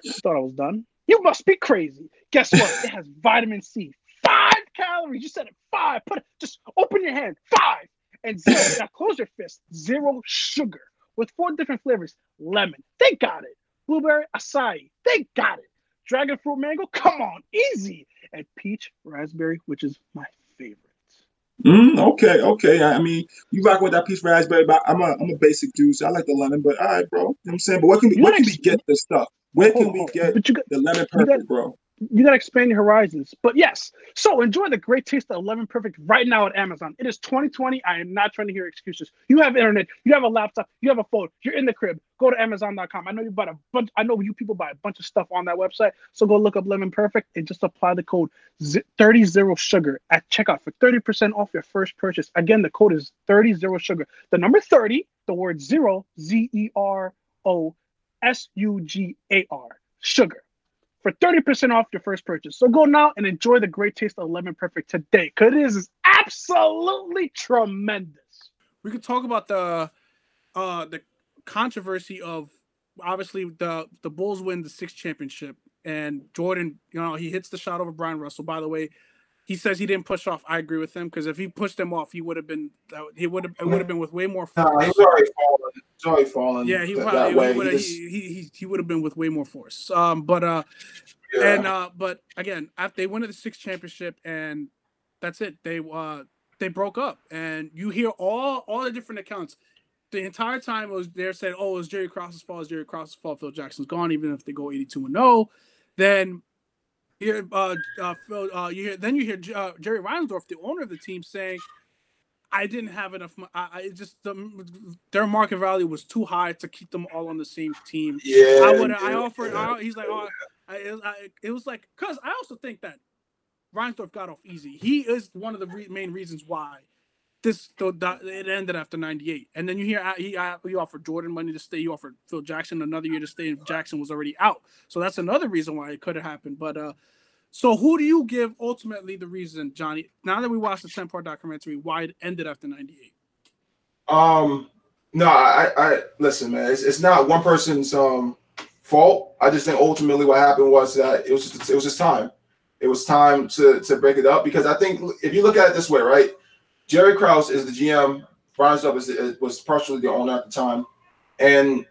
I thought I was done. You must be crazy. Guess what? it has vitamin C. Five calories. You said it. Five. Put it. Just open your hand. Five and zero. now close your fist. Zero sugar with four different flavors. Lemon, they got it. Blueberry, acai, they got it. Dragon fruit, mango, come on, easy. And peach, raspberry, which is my favorite. Mm, okay, okay. I, mean, you rock with that peach raspberry, but I'm a I'm a basic dude, so I like the lemon. But all right, bro. You know what I'm saying, but where can we, where can we get this stuff? Where can we get got, the lemon perfect, bro? You got to expand your horizons. But yes, so enjoy the great taste of Lemon Perfect right now at Amazon. It is 2020. I am not trying to hear excuses. You have internet, you have a laptop, you have a phone, you're in the crib. Go to Amazon.com. I know you bought a bunch. I know you people buy a bunch of stuff on that website. So go look up Lemon Perfect and just apply the code 30 sugar at checkout for 30% off your first purchase. Again, the code is 30 sugar. The number 30, the word zero, Z E R O S U G A R, sugar for 30% off your first purchase. So go now and enjoy the great taste of Lemon Perfect today because it is absolutely tremendous. We could talk about the uh the controversy of obviously the the Bulls win the sixth championship and Jordan, you know, he hits the shot over Bryon Russell. By the way, he says he didn't push off. I agree with him because if he pushed him off, he would have been. He would have. It would have been with way more. Force. No, he's already fallen. He's already fallen. Yeah, he that, that he, he, he, he would have been with way more force. Um, but uh, yeah. and uh, but again, after they win the sixth championship, and that's it. They uh they broke up, and you hear all all the different accounts. The entire time it was they're saying, "Oh, it was Jerry Krause's fault. It was Jerry Krause's fault. Phil Jackson's gone." Even if they go eighty-two and zero, then hear uh, uh, Phil, uh, you hear then you hear uh, Jerry Reinsdorf, the owner of the team, saying, "I didn't have enough. I, I just the, their market value was too high to keep them all on the same team. Yeah, I would. I offered. I, he's like, oh, I, it was like because I also think that Reinsdorf got off easy. He is one of the re- main reasons why this the, the, it ended after 98 and then you hear he, he offered jordan money to stay. He offered phil jackson another year to stay and jackson was already out. So that's another reason why it could have happened. But uh so who do you give ultimately the reason johnny now that we watched the 10 part documentary why it ended after 98 um no i i listen man it's, it's not one person's um fault. I just think ultimately what happened was that it was just it was just time. It was time to to break it up because i think if you look at it this way right Jerry Krause is the GM. Brian Stubb is, was partially the owner at the time, and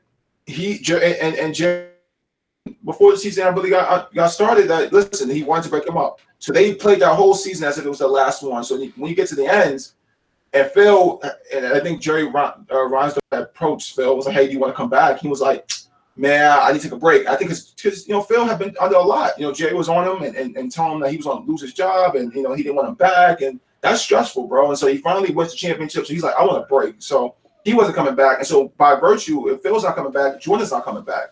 he and and Jerry before the season really got got started. That listen, he wanted to break him up, so they played that whole season as if it was the last one. So when you get to the end, and Phil and I think Jerry uh, Reinsdorf approached Phil was like, "Hey, do you want to come back?" He was like, "Man, I need to take a break." I think it's because you know Phil had been under a lot. You know, Jerry was on him and, and, and telling him that he was going to lose his job, and you know he didn't want him back, and that's stressful, bro. And so he finally wins the championship. So he's like, I want a break. So he wasn't coming back. And so by virtue, if Phil's not coming back, Jordan's not coming back.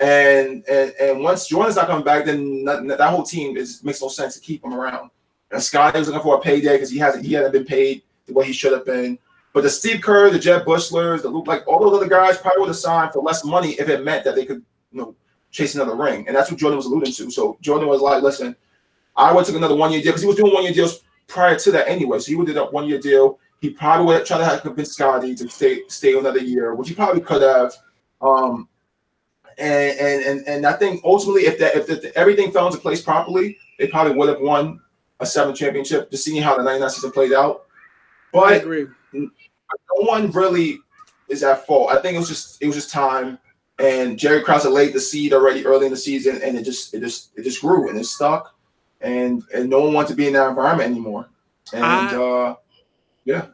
And and and once Jordan's not coming back, then that, that whole team is makes no sense to keep him around. And Scottie was looking for a payday because he hasn't he hadn't been paid the way he should have been. But the Steve Kerr, the Jud Buechlers, the Luke, like all those other guys probably would have signed for less money if it meant that they could, you know, chase another ring. And that's what Jordan was alluding to. So Jordan was like, listen, I would took another one year deal because he was doing one year deals prior to that anyway. So he would do that one year deal. He probably would have try to have convince Scottie to stay stay another year, which he probably could have. Um, and and and and I think ultimately, if that if the, everything fell into place properly, they probably would have won a seven championship. Just seeing how the '99 season played out, but I agree. No one really is at fault. I think it was just it was just time. And Jerry Krause laid the seed already early in the season, and it just it just it just grew and it stuck and and no one wants to be in that environment anymore. And I, uh, yeah,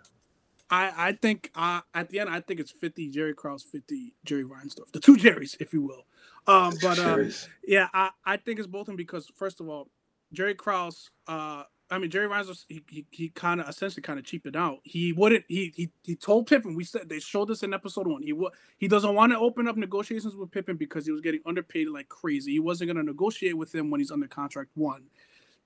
I I think uh, at the end I think it's fifty Jerry Krause, fifty Jerry Reinsdorf, the two Jerrys, if you will. Um, but um, yeah, I I think it's both of them because first of all, Jerry Krause, uh, I mean Jerry Reinsdorf, he he, he kind of essentially kind of cheaped out. He wouldn't. He he he told Pippen. We said they showed this in episode one. He would he doesn't want to open up negotiations with Pippen because he was getting underpaid like crazy. He wasn't going to negotiate with him when he's under contract. One.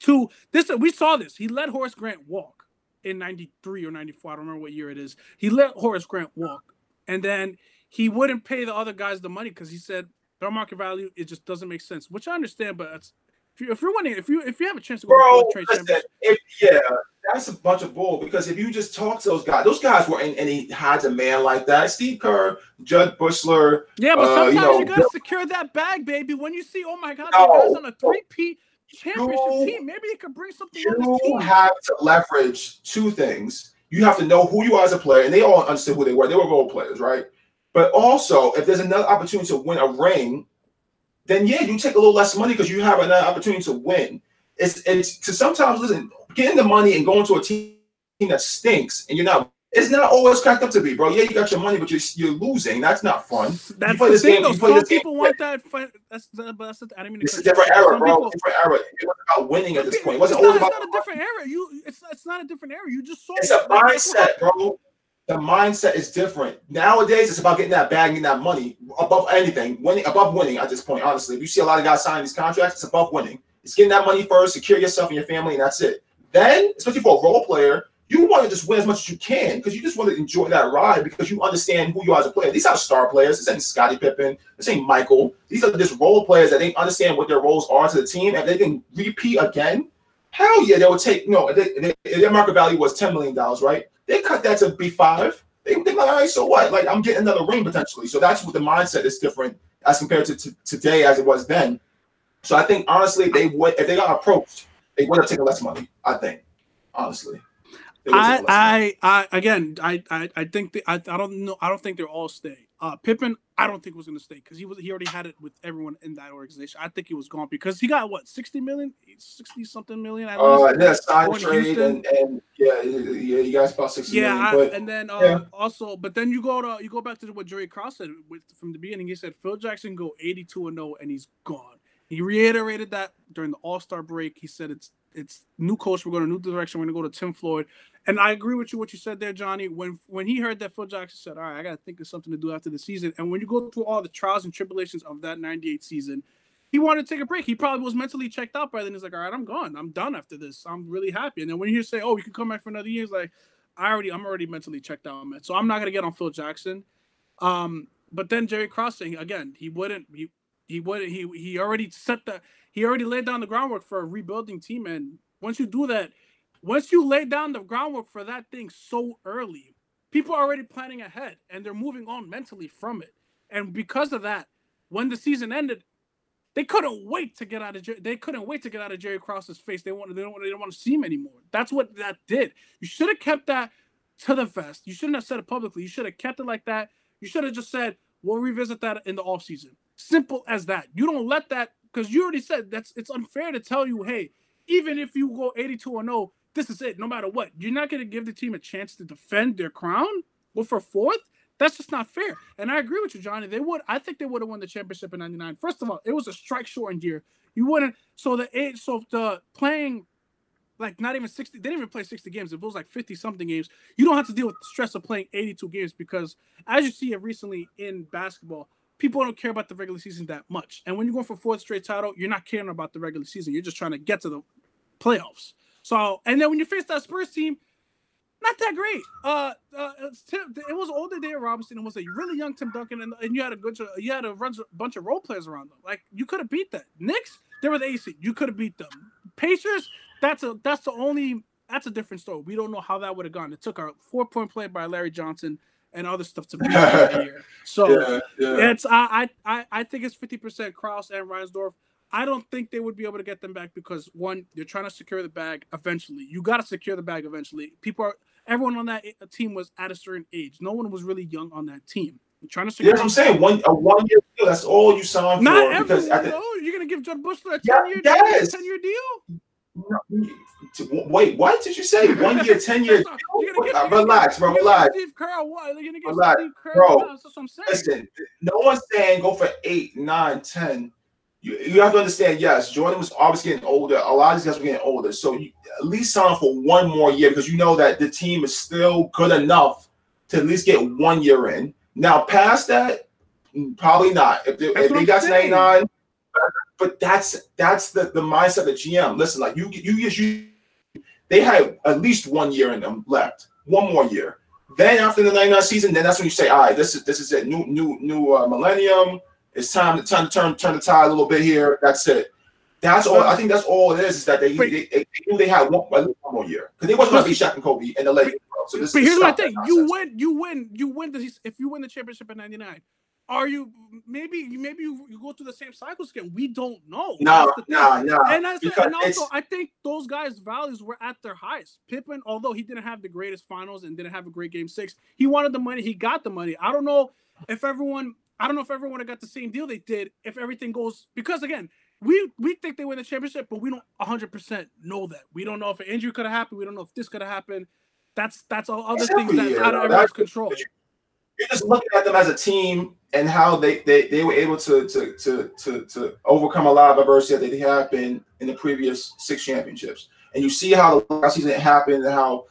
Two, this we saw this. He let Horace Grant walk in 93 or 94. I don't remember what year it is. He let Horace Grant walk. And then he wouldn't pay the other guys the money because he said their market value, it just doesn't make sense. Which I understand, but if, you, if you're winning, if you if you have a chance to go Bro, to listen, if, yeah, that's a bunch of bull. Because if you just talk to those guys, those guys were in any high demand like that. Steve Kerr, Jud Buechler. Yeah, but sometimes uh, you, know, you gotta secure that bag, baby. When you see, oh my god, no, guys on a three-peat championship you, team. Maybe they could bring something. You have to leverage two things. You have to know who you are as a player, and they all understood who they were. They were role players, right? But also, if there's another opportunity to win a ring, then yeah, you take a little less money because you have another opportunity to win. It's it's to sometimes listen, getting the money and going to a team that stinks and you're not it's not always cracked up to be, bro. Yeah, you got your money, but you're you're losing. That's not fun. That's the thing, game, though. Some people game, want that. Fun. That's the, but that's the, I didn't mean it's a different era, bro. People, different era. It was about winning at this point. It wasn't it's not, about. It's not a different era. You, it's not it's not a different era. You just saw. It's a mindset, bro. The mindset is different nowadays. It's about getting that bag, getting that money above anything. Winning above winning at this point. Honestly, if you see a lot of guys signing these contracts, it's above winning. It's getting that money first, secure yourself and your family, and that's it. Then, especially for a role player, you want to just win as much as you can because you just want to enjoy that ride because you understand who you are as a player. These are star players. This ain't Scottie Pippen. This ain't Michael. These are just role players that they understand what their roles are to the team. and they can repeat again, hell yeah, they would take, you know, they, their market value was $10 million, right? They cut that to be five. They think, like, all right, so what? Like, I'm getting another ring potentially. So that's what the mindset is different as compared to, to today as it was then. So I think, honestly, they would, if they got approached, they would have taken less money, I think, honestly. I, I, I, again, I, I, I think the, I, I don't know. I don't think they're all stay. Uh, Pippen, I don't think was going to stay because he was he already had it with everyone in that organization. I think he was gone because he got what sixty million, sixty something million. At uh, least, yeah, side trade and, and yeah, yeah, you guys about sixty yeah, million, I, but, and then uh, yeah. also, but then you go to you go back to what Jerry Krause said with, from the beginning. He said Phil Jackson go eighty two and zero, oh and he's gone. He reiterated that during the All Star break. He said it's it's new coach. We're going a new direction. We're going to go to Tim Floyd. And I agree with you what you said there, Johnny. When when he heard that Phil Jackson said, "All right, I got to think of something to do after the season," and when you go through all the trials and tribulations of that '98 season, he wanted to take a break. He probably was mentally checked out by then. He's like, "All right, I'm gone. I'm done after this. I'm really happy." And then when you say, "Oh, you can come back for another year," he's like, "I already, I'm already mentally checked out, man. So I'm not gonna get on Phil Jackson." Um, but then Jerry Crossing again, he wouldn't. He he wouldn't. He he already set the. He already laid down the groundwork for a rebuilding team, and once you do that once you lay down the groundwork for that thing so early, people are already planning ahead and they're moving on mentally from it. And because of that, when the season ended, they couldn't wait to get out of they couldn't wait to get out of Jerry Krause's face. They wanted they don't they don't want to see him anymore. That's what that did. You should have kept that to the vest. You shouldn't have said it publicly. You should have kept it like that. You should have just said, "We'll revisit that in the off season." Simple as that. You don't let that because you already said that's it's unfair to tell you, "Hey, even if you go 82 and 0, this is it, no matter what. You're not going to give the team a chance to defend their crown. Well, for fourth, that's just not fair. And I agree with you, Johnny. They would. I think they would have won the championship in '99. First of all, it was a strike shortened year. You wouldn't. So the eight. So the playing, like not even 60. They didn't even play 60 games. It was like 50 something games. You don't have to deal with the stress of playing 82 games because, as you see it recently in basketball, people don't care about the regular season that much. And when you're going for fourth straight title, you're not caring about the regular season. You're just trying to get to the playoffs. So, and then when you face that Spurs team, not that great. Uh, uh Tim, it was older David Robinson. It was a really young Tim Duncan, and, and you had a good, you had a bunch of role players around them. Like you could have beat that. Knicks, they were the AC. You could have beat them. Pacers, that's a that's the only that's a different story. We don't know how that would have gone. It took a four point play by Larry Johnson and other stuff to beat here. So yeah, yeah. it's I I I think it's fifty percent Krause and Reinsdorf. I don't think they would be able to get them back because one, they're trying to secure the bag eventually. You got to secure the bag eventually. People are everyone on that team was at a certain age. No one was really young on that team. You're trying to secure. Yeah, I'm saying one a one year deal. That's all you signed Not for. Not everyone. The, you're gonna give Jud Buechler a ten year yes. deal. Ten year deal. Wait, what did you say? One year, ten years. Relax, bro. Relax. Steve Kerr, what? You're gonna give relax, Steve Kerr, bro. That's saying. Listen, no one's saying go for eight, nine, ten you, you have to understand, yes, Jordan was obviously getting older. A lot of these guys were getting older. So you at least sign for one more year because you know that the team is still good enough to at least get one year in. Now, past that, probably not. If they, if they got 99, but that's that's the, the mindset of the GM. Listen, like you you you they had at least one year in them left. One more year. Then after the 99 season, then that's when you say, all right, this is this is it. New new new uh, millennium it's time to turn turn turn the tide a little bit here. That's it. That's all. I think that's all it is. Is that they they, they, they knew they had one, one more year because they wasn't going to be Shaq and Kobe and the Lakers. So this, but here's my thing: you win, you win, you win. The, if you win the championship in '99, are you maybe maybe you, you go through the same cycles again? We don't know. No, no, no. And, and also, I think those guys' values were at their highest. Pippen, although he didn't have the greatest finals and didn't have a great game six, he wanted the money. He got the money. I don't know if everyone I don't know if everyone got the same deal they did if everything goes because again, we we think they win the championship, but we don't 100% know that. We don't know if an injury could have happened. We don't know if this could have happened. That's that's all other things that's out of everyone's control. You're just looking at them as a team and how they they, they were able to, to to to to overcome a lot of adversity that they happened in the previous six championships. And you see how the last season happened and how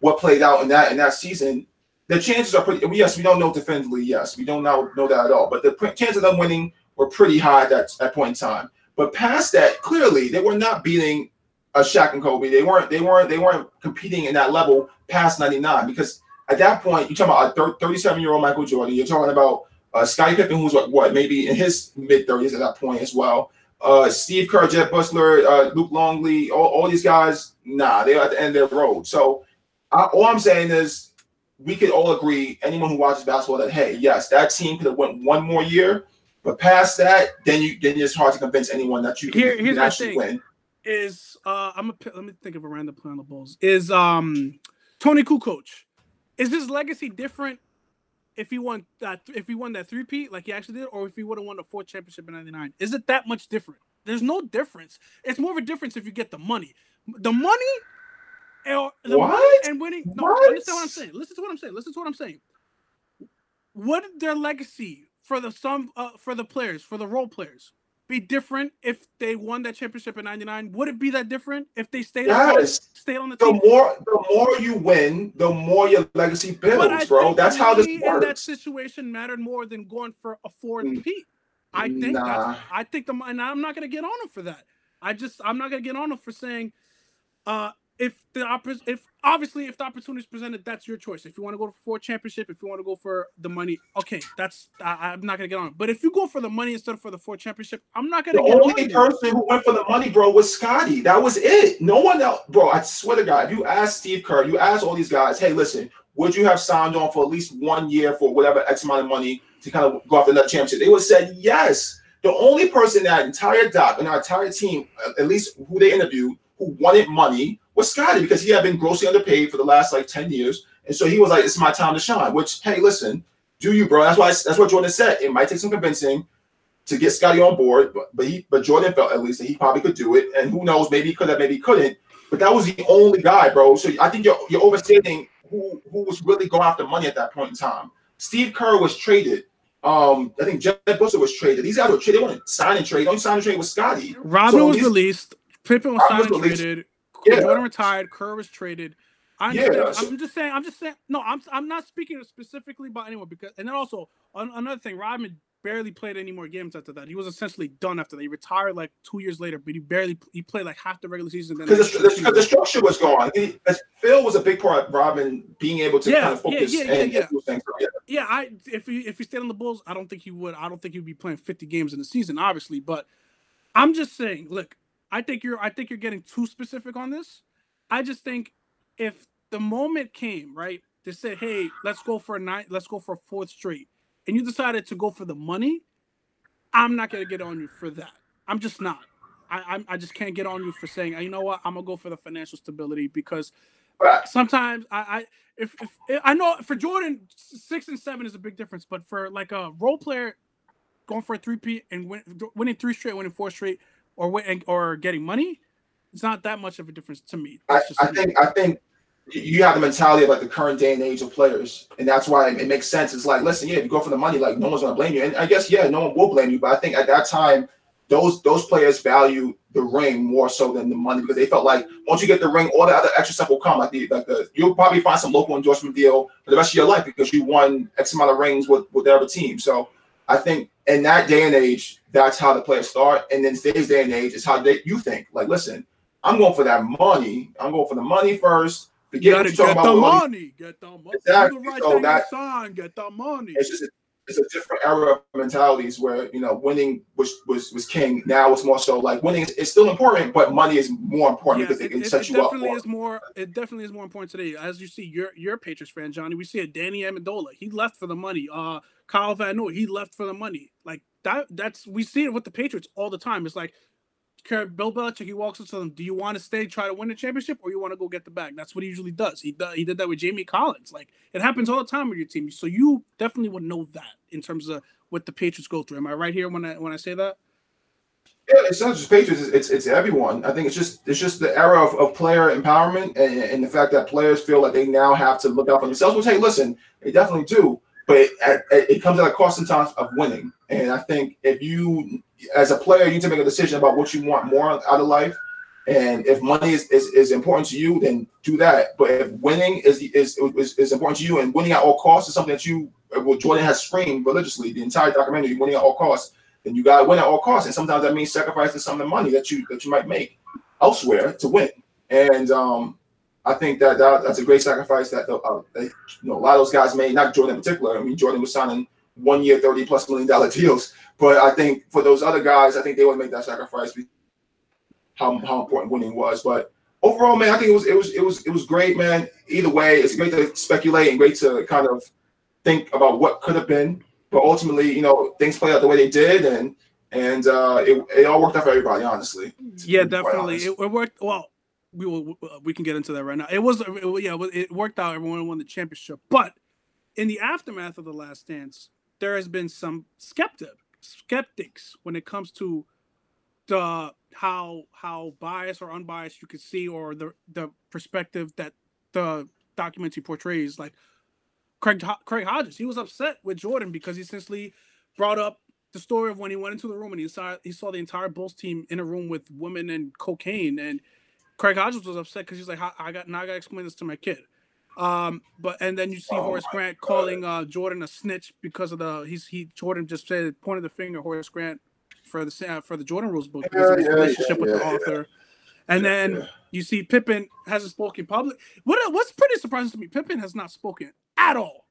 what played out in that in that season the chances are pretty. Yes, we don't know defensively. Yes, we don't know, know that at all. But the chances of them winning were pretty high at that, that point in time. But past that, clearly they were not beating a Shaq and Kobe. They weren't. They weren't. They weren't competing in that level past '99 because at that point you're talking about a 37 year old Michael Jordan. You're talking about uh, Scottie Pippen, who's what, what maybe in his mid 30s at that point as well. Uh, Steve Kerr, Jud Buechler, uh, Luke Longley, all, all these guys, nah, they're at the end of their road. So I, all I'm saying is we could all agree, anyone who watches basketball, that hey, yes, that team could have went one more year, but past that, then you then it's hard to convince anyone that you can, Here, here's actually thing. win. Is uh, I'm a let me think of a random play on the Bulls. Is um Toni Kukoc? Is his legacy different if he won that if he won that three P like he actually did, or if he would have won the fourth championship in '99? Is it that much different? There's no difference. It's more of a difference if you get the money. The money and, the what? and winning. No, what? understand what I'm saying. Listen to what I'm saying. Listen to what I'm saying. What their legacy for the some uh, for the players for the role players be different if they won that championship in '99? Would it be that different if they stayed yes. on, stayed on the the team? more the more you win, the more your legacy builds, bro. That's how this works. In that situation, mattered more than going for a fourth mm. Pete. I think nah. that's. I think the and I'm not gonna get on him for that. I just I'm not gonna get on him for saying, uh, if the oppor- if obviously if the opportunity is presented, that's your choice. If you want to go for championship, if you want to go for the money, okay, that's I, am not gonna get on. But if you go for the money instead of for the four championship, I'm not gonna. The get only person who went for the money, bro, was Scotty. That was it. No one else, bro. I swear to God, if you ask Steve Kerr, you ask all these guys, hey, listen, would you have signed on for at least one year for whatever X amount of money to kind of go after another championship? They would have said yes. The only person that entire doc and our entire team, at least who they interviewed, who wanted money was Scotty because he had been grossly underpaid for the last like 10 years. And so he was like, it's my time to shine, which, hey, listen, do you, bro? That's why that's what Jordan said. It might take some convincing to get Scotty on board, but, but he but Jordan felt at least that he probably could do it. And who knows, maybe he could have, maybe he couldn't. But that was the only guy, bro. So I think you're you're overstating who who was really going after money at that point in time. Steve Kerr was traded. Um, I think Jed Bussell was traded. These guys were traded. They weren't sign and trade. Only sign and trade was Scotty. Robin so was released. Pippen was signed and traded. Yeah. Jordan retired. Kerr was traded. I yeah, I'm just saying. I'm just saying. No, I'm I'm not speaking specifically about anyone because, and then also another thing, Rodman barely played any more games after that. He was essentially done after that. He retired like two years later, but he barely he played like half the regular season. Because the, the, the, structure was gone. He, Phil was a big part of Robin being able to yeah, kind of focus. Yeah, yeah, yeah, yeah. yeah. yeah, I if he if he stayed on the Bulls, I don't think he would. I don't think he'd be playing 50 games in the season, obviously. But I'm just saying, look, I think you're I think you're getting too specific on this. I just think if the moment came, right, to say, hey, let's go for a nine, let's go for a fourth straight, and you decided to go for the money, I'm not gonna get on you for that. I'm just not. I I'm, I just can't get on you for saying, you know what, I'm gonna go for the financial stability because sometimes I, I if, if, if I know for Jordan six and seven is a big difference, but for like a role player going for a three P and win, winning three straight, winning four straight, or or getting money, it's not that much of a difference to me. I, I think I think you have the mentality of like the current day and age of players, and that's why it makes sense. It's like, listen, yeah, if you go for the money, like no one's gonna blame you, and I guess yeah, no one will blame you. But I think at that time, those those players value the ring more so than the money because they felt like once you get the ring, all the other extra stuff will come. Like the like the you'll probably find some local endorsement deal for the rest of your life because you won X amount of rings with with other team. So I think in that day and age, that's how the players start. And then today's day and age is how they you think. Like, listen, I'm going for that money. I'm going for the money first. Forget you gotta get the money. Get the money. Exactly. The right so that, sign, get the money. It's just a, it's a different era of mentalities where you know winning was was was king. Now it's more so like winning is, still important, but money is more important yeah, because it, it can set it you definitely up. Is more, it definitely is more important today. As you see, your your Patriots fan, Johnny. We see a Danny Amendola. He left for the money. Uh, Kyle Van Noy, he left for the money. Like that. That's we see it with the Patriots all the time. It's like Bill Belichick, he walks up to them, do you want to stay, try to win the championship, or you want to go get the bag? That's what he usually does. He he did that with Jamie Collins. Like it happens all the time with your team. So you definitely would know that in terms of what the Patriots go through. Am I right here when I when I say that? Yeah, it's not just Patriots; it's it's everyone. I think it's just it's just the era of, of player empowerment and, and the fact that players feel like they now have to look out for themselves. Which hey, listen, they definitely do, but it, it, comes at a cost sometimes of winning. And I think if you as a player, you need to make a decision about what you want more out of life. And if money is, is, is important to you, then do that. But if winning is, is is is important to you and winning at all costs is something that you well, Jordan has screamed religiously the entire documentary, winning at all costs, then you gotta win at all costs. And sometimes that means sacrificing some of the money that you that you might make elsewhere to win. And um, I think that, that that's a great sacrifice that, uh, that you know a lot of those guys made. Not Jordan in particular. I mean, Jordan was signing one year, thirty plus million dollar deals but I think for those other guys, I think they would make that sacrifice. How how important winning was, but overall, man, I think it was it was it was it was great, man. Either way, it's great to speculate and great to kind of think about what could have been. But ultimately, you know, things played out the way they did, and and uh, it, it all worked out for everybody, honestly. Yeah, definitely, it, it, worked. Well, we will uh, we can get into that right now. It was yeah, it worked out. Everyone won the championship, but in the aftermath of the Last Dance, there has been some skeptic skeptics when it comes to the how how biased or unbiased you could see or the the perspective that the documentary portrays like Craig Craig Hodges he was upset with Jordan because he essentially brought up the story of when he went into the room and he saw he saw the entire Bulls team in a room with women and cocaine, and Craig Hodges was upset because he's like, I got now I got to explain this to my kid. Um, but and then you see oh Horace Grant God. calling uh Jordan a snitch because of the he's he Jordan just said pointed the finger Horace Grant for the uh, for the Jordan Rules book because yeah, of his yeah, relationship yeah, with the author. And then you see Pippen hasn't spoken public. What what's pretty surprising to me, Pippen has not spoken at all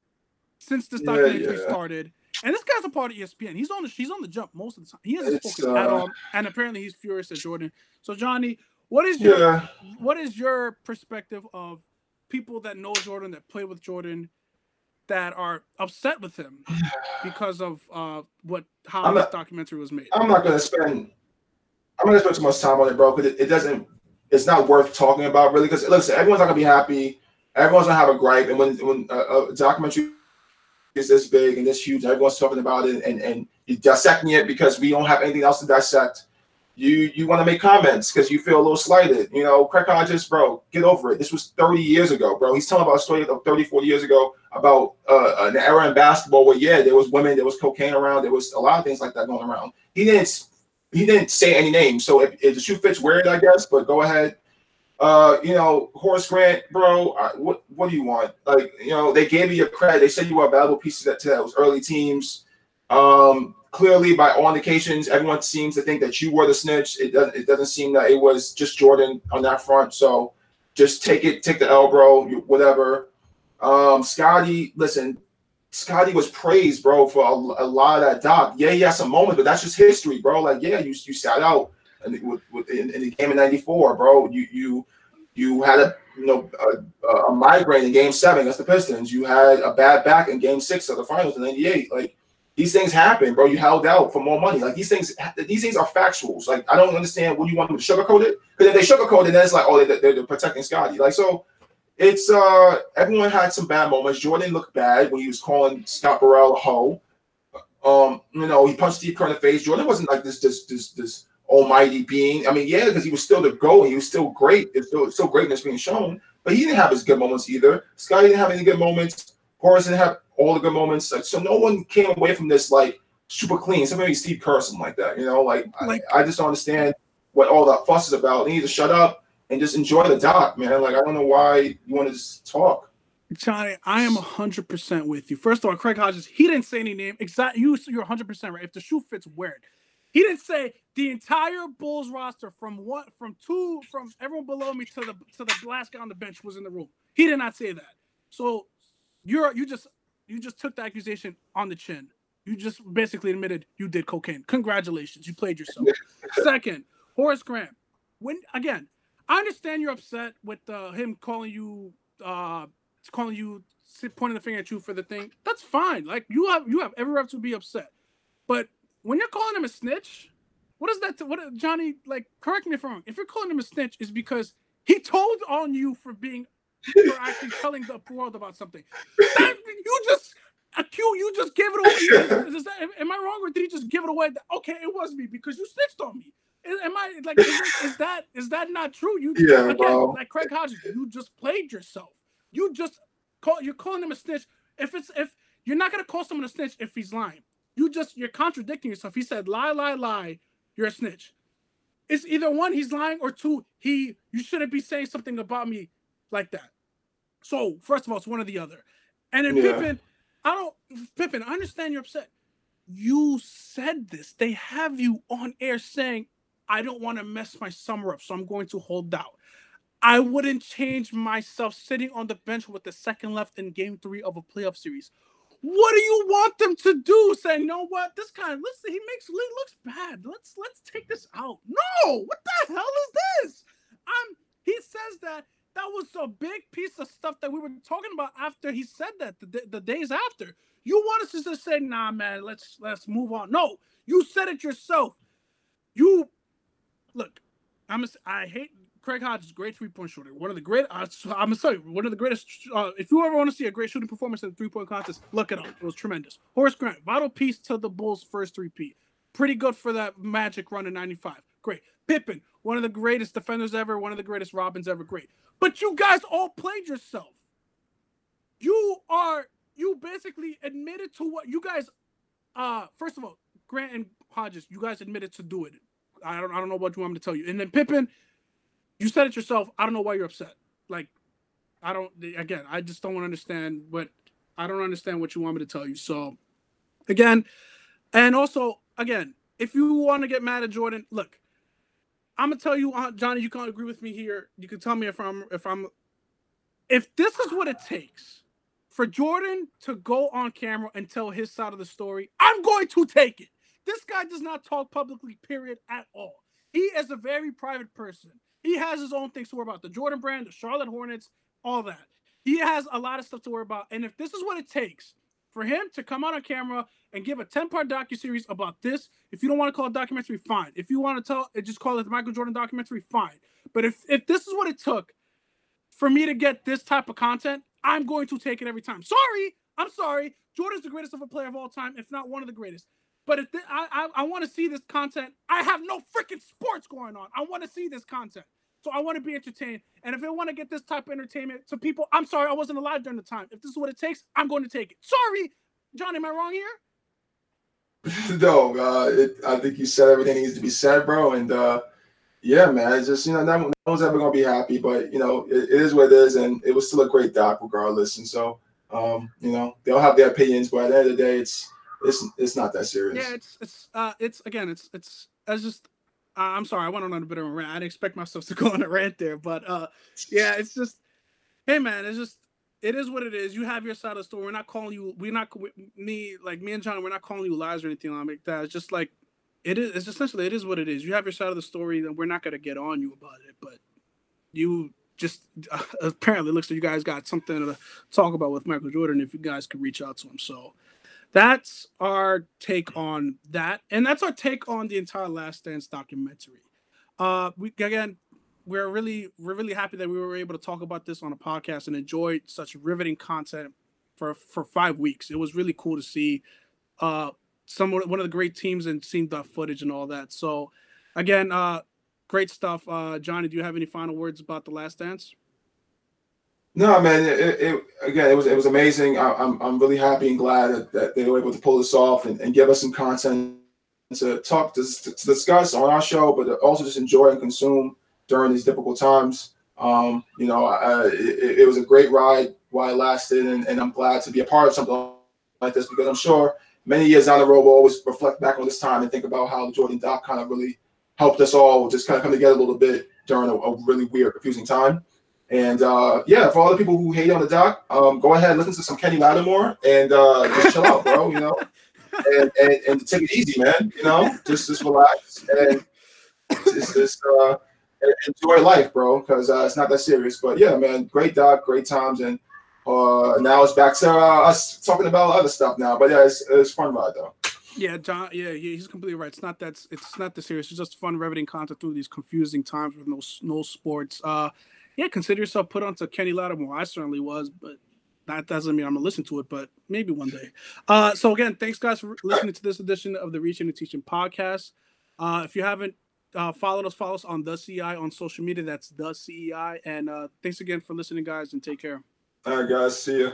since this documentary started. And this guy's a part of ESPN. He's on the he's on the jump most of the time. He hasn't it's, spoken uh, at all. And apparently he's furious at Jordan. So Johnny, what is your what is your perspective of people that know Jordan, that play with Jordan, that are upset with him because of uh, what how I'm this not, documentary was made. I'm not gonna spend I'm not gonna spend too much time on it, bro, because it, it, doesn't it's not worth talking about really. Because listen, everyone's not gonna be happy. Everyone's gonna have a gripe, and when when uh, a documentary is this big and this huge, everyone's talking about it and and dissecting it because we don't have anything else to dissect you you want to make comments because you feel a little slighted. You know, Craig Hodges, bro, get over it. This was 30 years ago, bro. He's telling about a story of 30, 40 years ago about uh, an era in basketball where, yeah, there was women, there was cocaine around, there was a lot of things like that going around. He didn't he didn't say any names. So if, if the shoe fits weird, I guess, but go ahead. Uh, you know, Horace Grant, bro, uh, what what do you want? Like, you know, they gave you your credit. They said you were a valuable piece that to those early teams. Um, clearly, by all indications, everyone seems to think that you were the snitch. It doesn't. It doesn't seem that it was just Jordan on that front. So just take it, take the L, bro. Whatever. Um, Scottie, listen, Scotty was praised, bro, for a, a, lot of that doc. Yeah, had some moments, but that's just history, bro. Like, yeah, you you sat out in, in, in the game in '94, bro. You you you had a you know a, a, migraine in Game Seven against the Pistons. You had a bad back in Game Six of the Finals in '98. Like these things happen, bro. You held out for more money. Like these things, these things are factuals. Like I don't understand what you want them to sugarcoat it. Because if they sugarcoat it, then it's like, oh, they're, they're, protecting Scotty. Like so, it's uh, everyone had some bad moments. Jordan looked bad when he was calling Scott Burrell a hoe. Um, you know, he punched Steve Kerr in the face. Jordan wasn't like this, this, this, this almighty being. I mean, yeah, because he was still the go. He was still great. It's still, still greatness being shown. But he didn't have his good moments either. Scotty didn't have any good moments. Horace didn't have all the good moments. Like, so no one came away from this like super clean. So maybe Steve Kerr, something like that. You know, like, like I, I, just don't understand what all that fuss is about. They need to shut up and just enjoy the doc, man. Like I don't know why you want to just talk. Johnny, I am hundred percent with you. First of all, Craig Hodges, he didn't say any name. Exactly, you you're hundred percent right. If the shoe fits, wear it. He didn't say the entire Bulls roster from one, from two from everyone below me to the to the last guy on the bench was in the room. He did not say that. So you're you just you just took the accusation on the chin. You just basically admitted you did cocaine. Congratulations, you played yourself. Second, Horace Grant. When again, I understand you're upset with uh, him calling you, uh, calling you, pointing the finger at you for the thing. That's fine. Like you have you have every right to be upset. But when you're calling him a snitch, what is that? To, what Johnny? Like, correct me if I'm wrong. If you're calling him a snitch, is because he told on you for being for actually telling the world about something. That, you just accuse, you just gave it away. Is, is that, am I wrong, or did he just give it away? Okay, it was me because you snitched on me. Am I like is, is that is that not true? You yeah, again, like Craig Hodges, you just played yourself. You just call you're calling him a snitch. If it's if you're not gonna call someone a snitch if he's lying. You just you're contradicting yourself. He said lie, lie, lie. You're a snitch. It's either one, he's lying, or two, he you shouldn't be saying something about me like that. So first of all, it's one or the other. And then yeah. Pippen, I don't Pippen, I understand you're upset. You said this. They have you on air saying, I don't want to mess my summer up, so I'm going to hold out. I wouldn't change myself sitting on the bench with the second left in game three of a playoff series. What do you want them to do? Say, you know what? This guy, listen, he makes he looks bad. Let's let's take this out. No, what the hell is this? I'm he says that that was a big piece of stuff that we were talking about after he said that the, the days after. You want us to just say, "Nah, man, let's let's move on." No, you said it yourself. You look. I'm. A, I hate Craig Hodges, great three point shooter. One of the great. Uh, I'm you, one of the greatest. Uh, if you ever want to see a great shooting performance in the three point contest, look it up. It was tremendous. Horace Grant, vital piece to the Bulls' first three P. Pretty good for that Magic run in '95. Great. Pippen, one of the greatest defenders ever, one of the greatest Robins ever. Great. But you guys all played yourself. You are you basically admitted to what you guys uh first of all, Grant and Hodges, you guys admitted to do it. I don't I don't know what you want me to tell you. And then Pippen, you said it yourself. I don't know why you're upset. Like, I don't again, I just don't understand what I don't understand what you want me to tell you. So again, and also again, if you want to get mad at Jordan, look, I'm gonna tell you, uh, Johnny, you can't agree with me here. You can tell me if I'm if I'm if this is what it takes for Jordan to go on camera and tell his side of the story, I'm going to take it. This guy does not talk publicly, period, at all. He is a very private person. He has his own things to worry about the Jordan brand, the Charlotte Hornets, all that. He has a lot of stuff to worry about. And if this is what it takes for him to come out on camera and give a 10 part docu series about this, if you don't want to call it documentary, fine. If you want to tell it, just call it the Michael Jordan documentary, fine. But if, if this is what it took for me to get this type of content, I'm going to take it every time. Sorry, I'm sorry. Jordan's the greatest of a player of all time, if not one of the greatest. But if th- I I, I want to see this content, I have no freaking sports going on. I want to see this content. So I want to be entertained. And if I want to get this type of entertainment to people, I'm sorry, I wasn't alive during the time. If this is what it takes, I'm going to take it. Sorry, John, am I wrong here? no, uh, it, I think you said everything needs to be said, bro. And uh, yeah, man, it's just you know, no, one's ever gonna be happy, but you know, it, it is what it is, and it was still a great doc regardless. And so, um, you know, they'll have their opinions, but at the end of the day, it's it's it's not that serious. Yeah, it's it's uh it's again, it's it's it's just I'm sorry, I went on a bit of a rant. I didn't expect myself to go on a rant there, but uh, yeah, it's just, hey man, it's just, it is what it is. You have your side of the story. We're not calling you. We're not me like me and John. We're not calling you lies or anything like that. It's just like, it is. It's essentially it is what it is. You have your side of the story, and we're not gonna get on you about it. But you just uh, apparently looks like you guys got something to talk about with Michael Jordan. If you guys could reach out to him, so that's our take on that, and that's our take on the entire Last Dance documentary. Uh, we again, we're really we're really happy that we were able to talk about this on a podcast and enjoy such riveting content for for five weeks. It was really cool to see uh some one of the great teams and seeing the footage and all that. So again, uh great stuff. Uh Johnny, do you have any final words about the last dance? No, man. It, it, again, it was it was amazing. I, am I'm, I'm really happy and glad that, that, they were able to pull this off and, and give us some content to talk to, to discuss on our show, but also just enjoy and consume during these difficult times. Um, you know, uh, it, it, was a great ride while it lasted, and, and I'm glad to be a part of something like this because I'm sure many years down the road we'll always reflect back on this time and think about how Jordan Doc kind of really helped us all just kind of come together a little bit during a, a really weird, confusing time. And uh, yeah, for all the people who hate on the doc, um, go ahead and listen to some Kenny Lattimore and uh, just chill out, bro. You know, and, and, and take it easy, man. You know, just just relax and just, just uh, enjoy life, bro, because uh, it's not that serious. But yeah, man, great doc, great times, and uh, now it's back to uh, us talking about other stuff now. But yeah, it's, it's fun ride though. Yeah, John. Yeah, he's completely right. It's not that. It's not the serious. It's just fun, riveting content through these confusing times with no no sports. Uh, yeah, consider yourself put onto Kenny Lattimore. I certainly was, but that doesn't mean I'm gonna listen to it, but maybe one day. Uh, so again, thanks guys for listening to this edition of the Reaching and Teaching podcast. Uh, if you haven't uh, followed us, follow us on the CEI on social media. That's the CEI. And uh, thanks again for listening, guys, and take care. All right, guys. See you.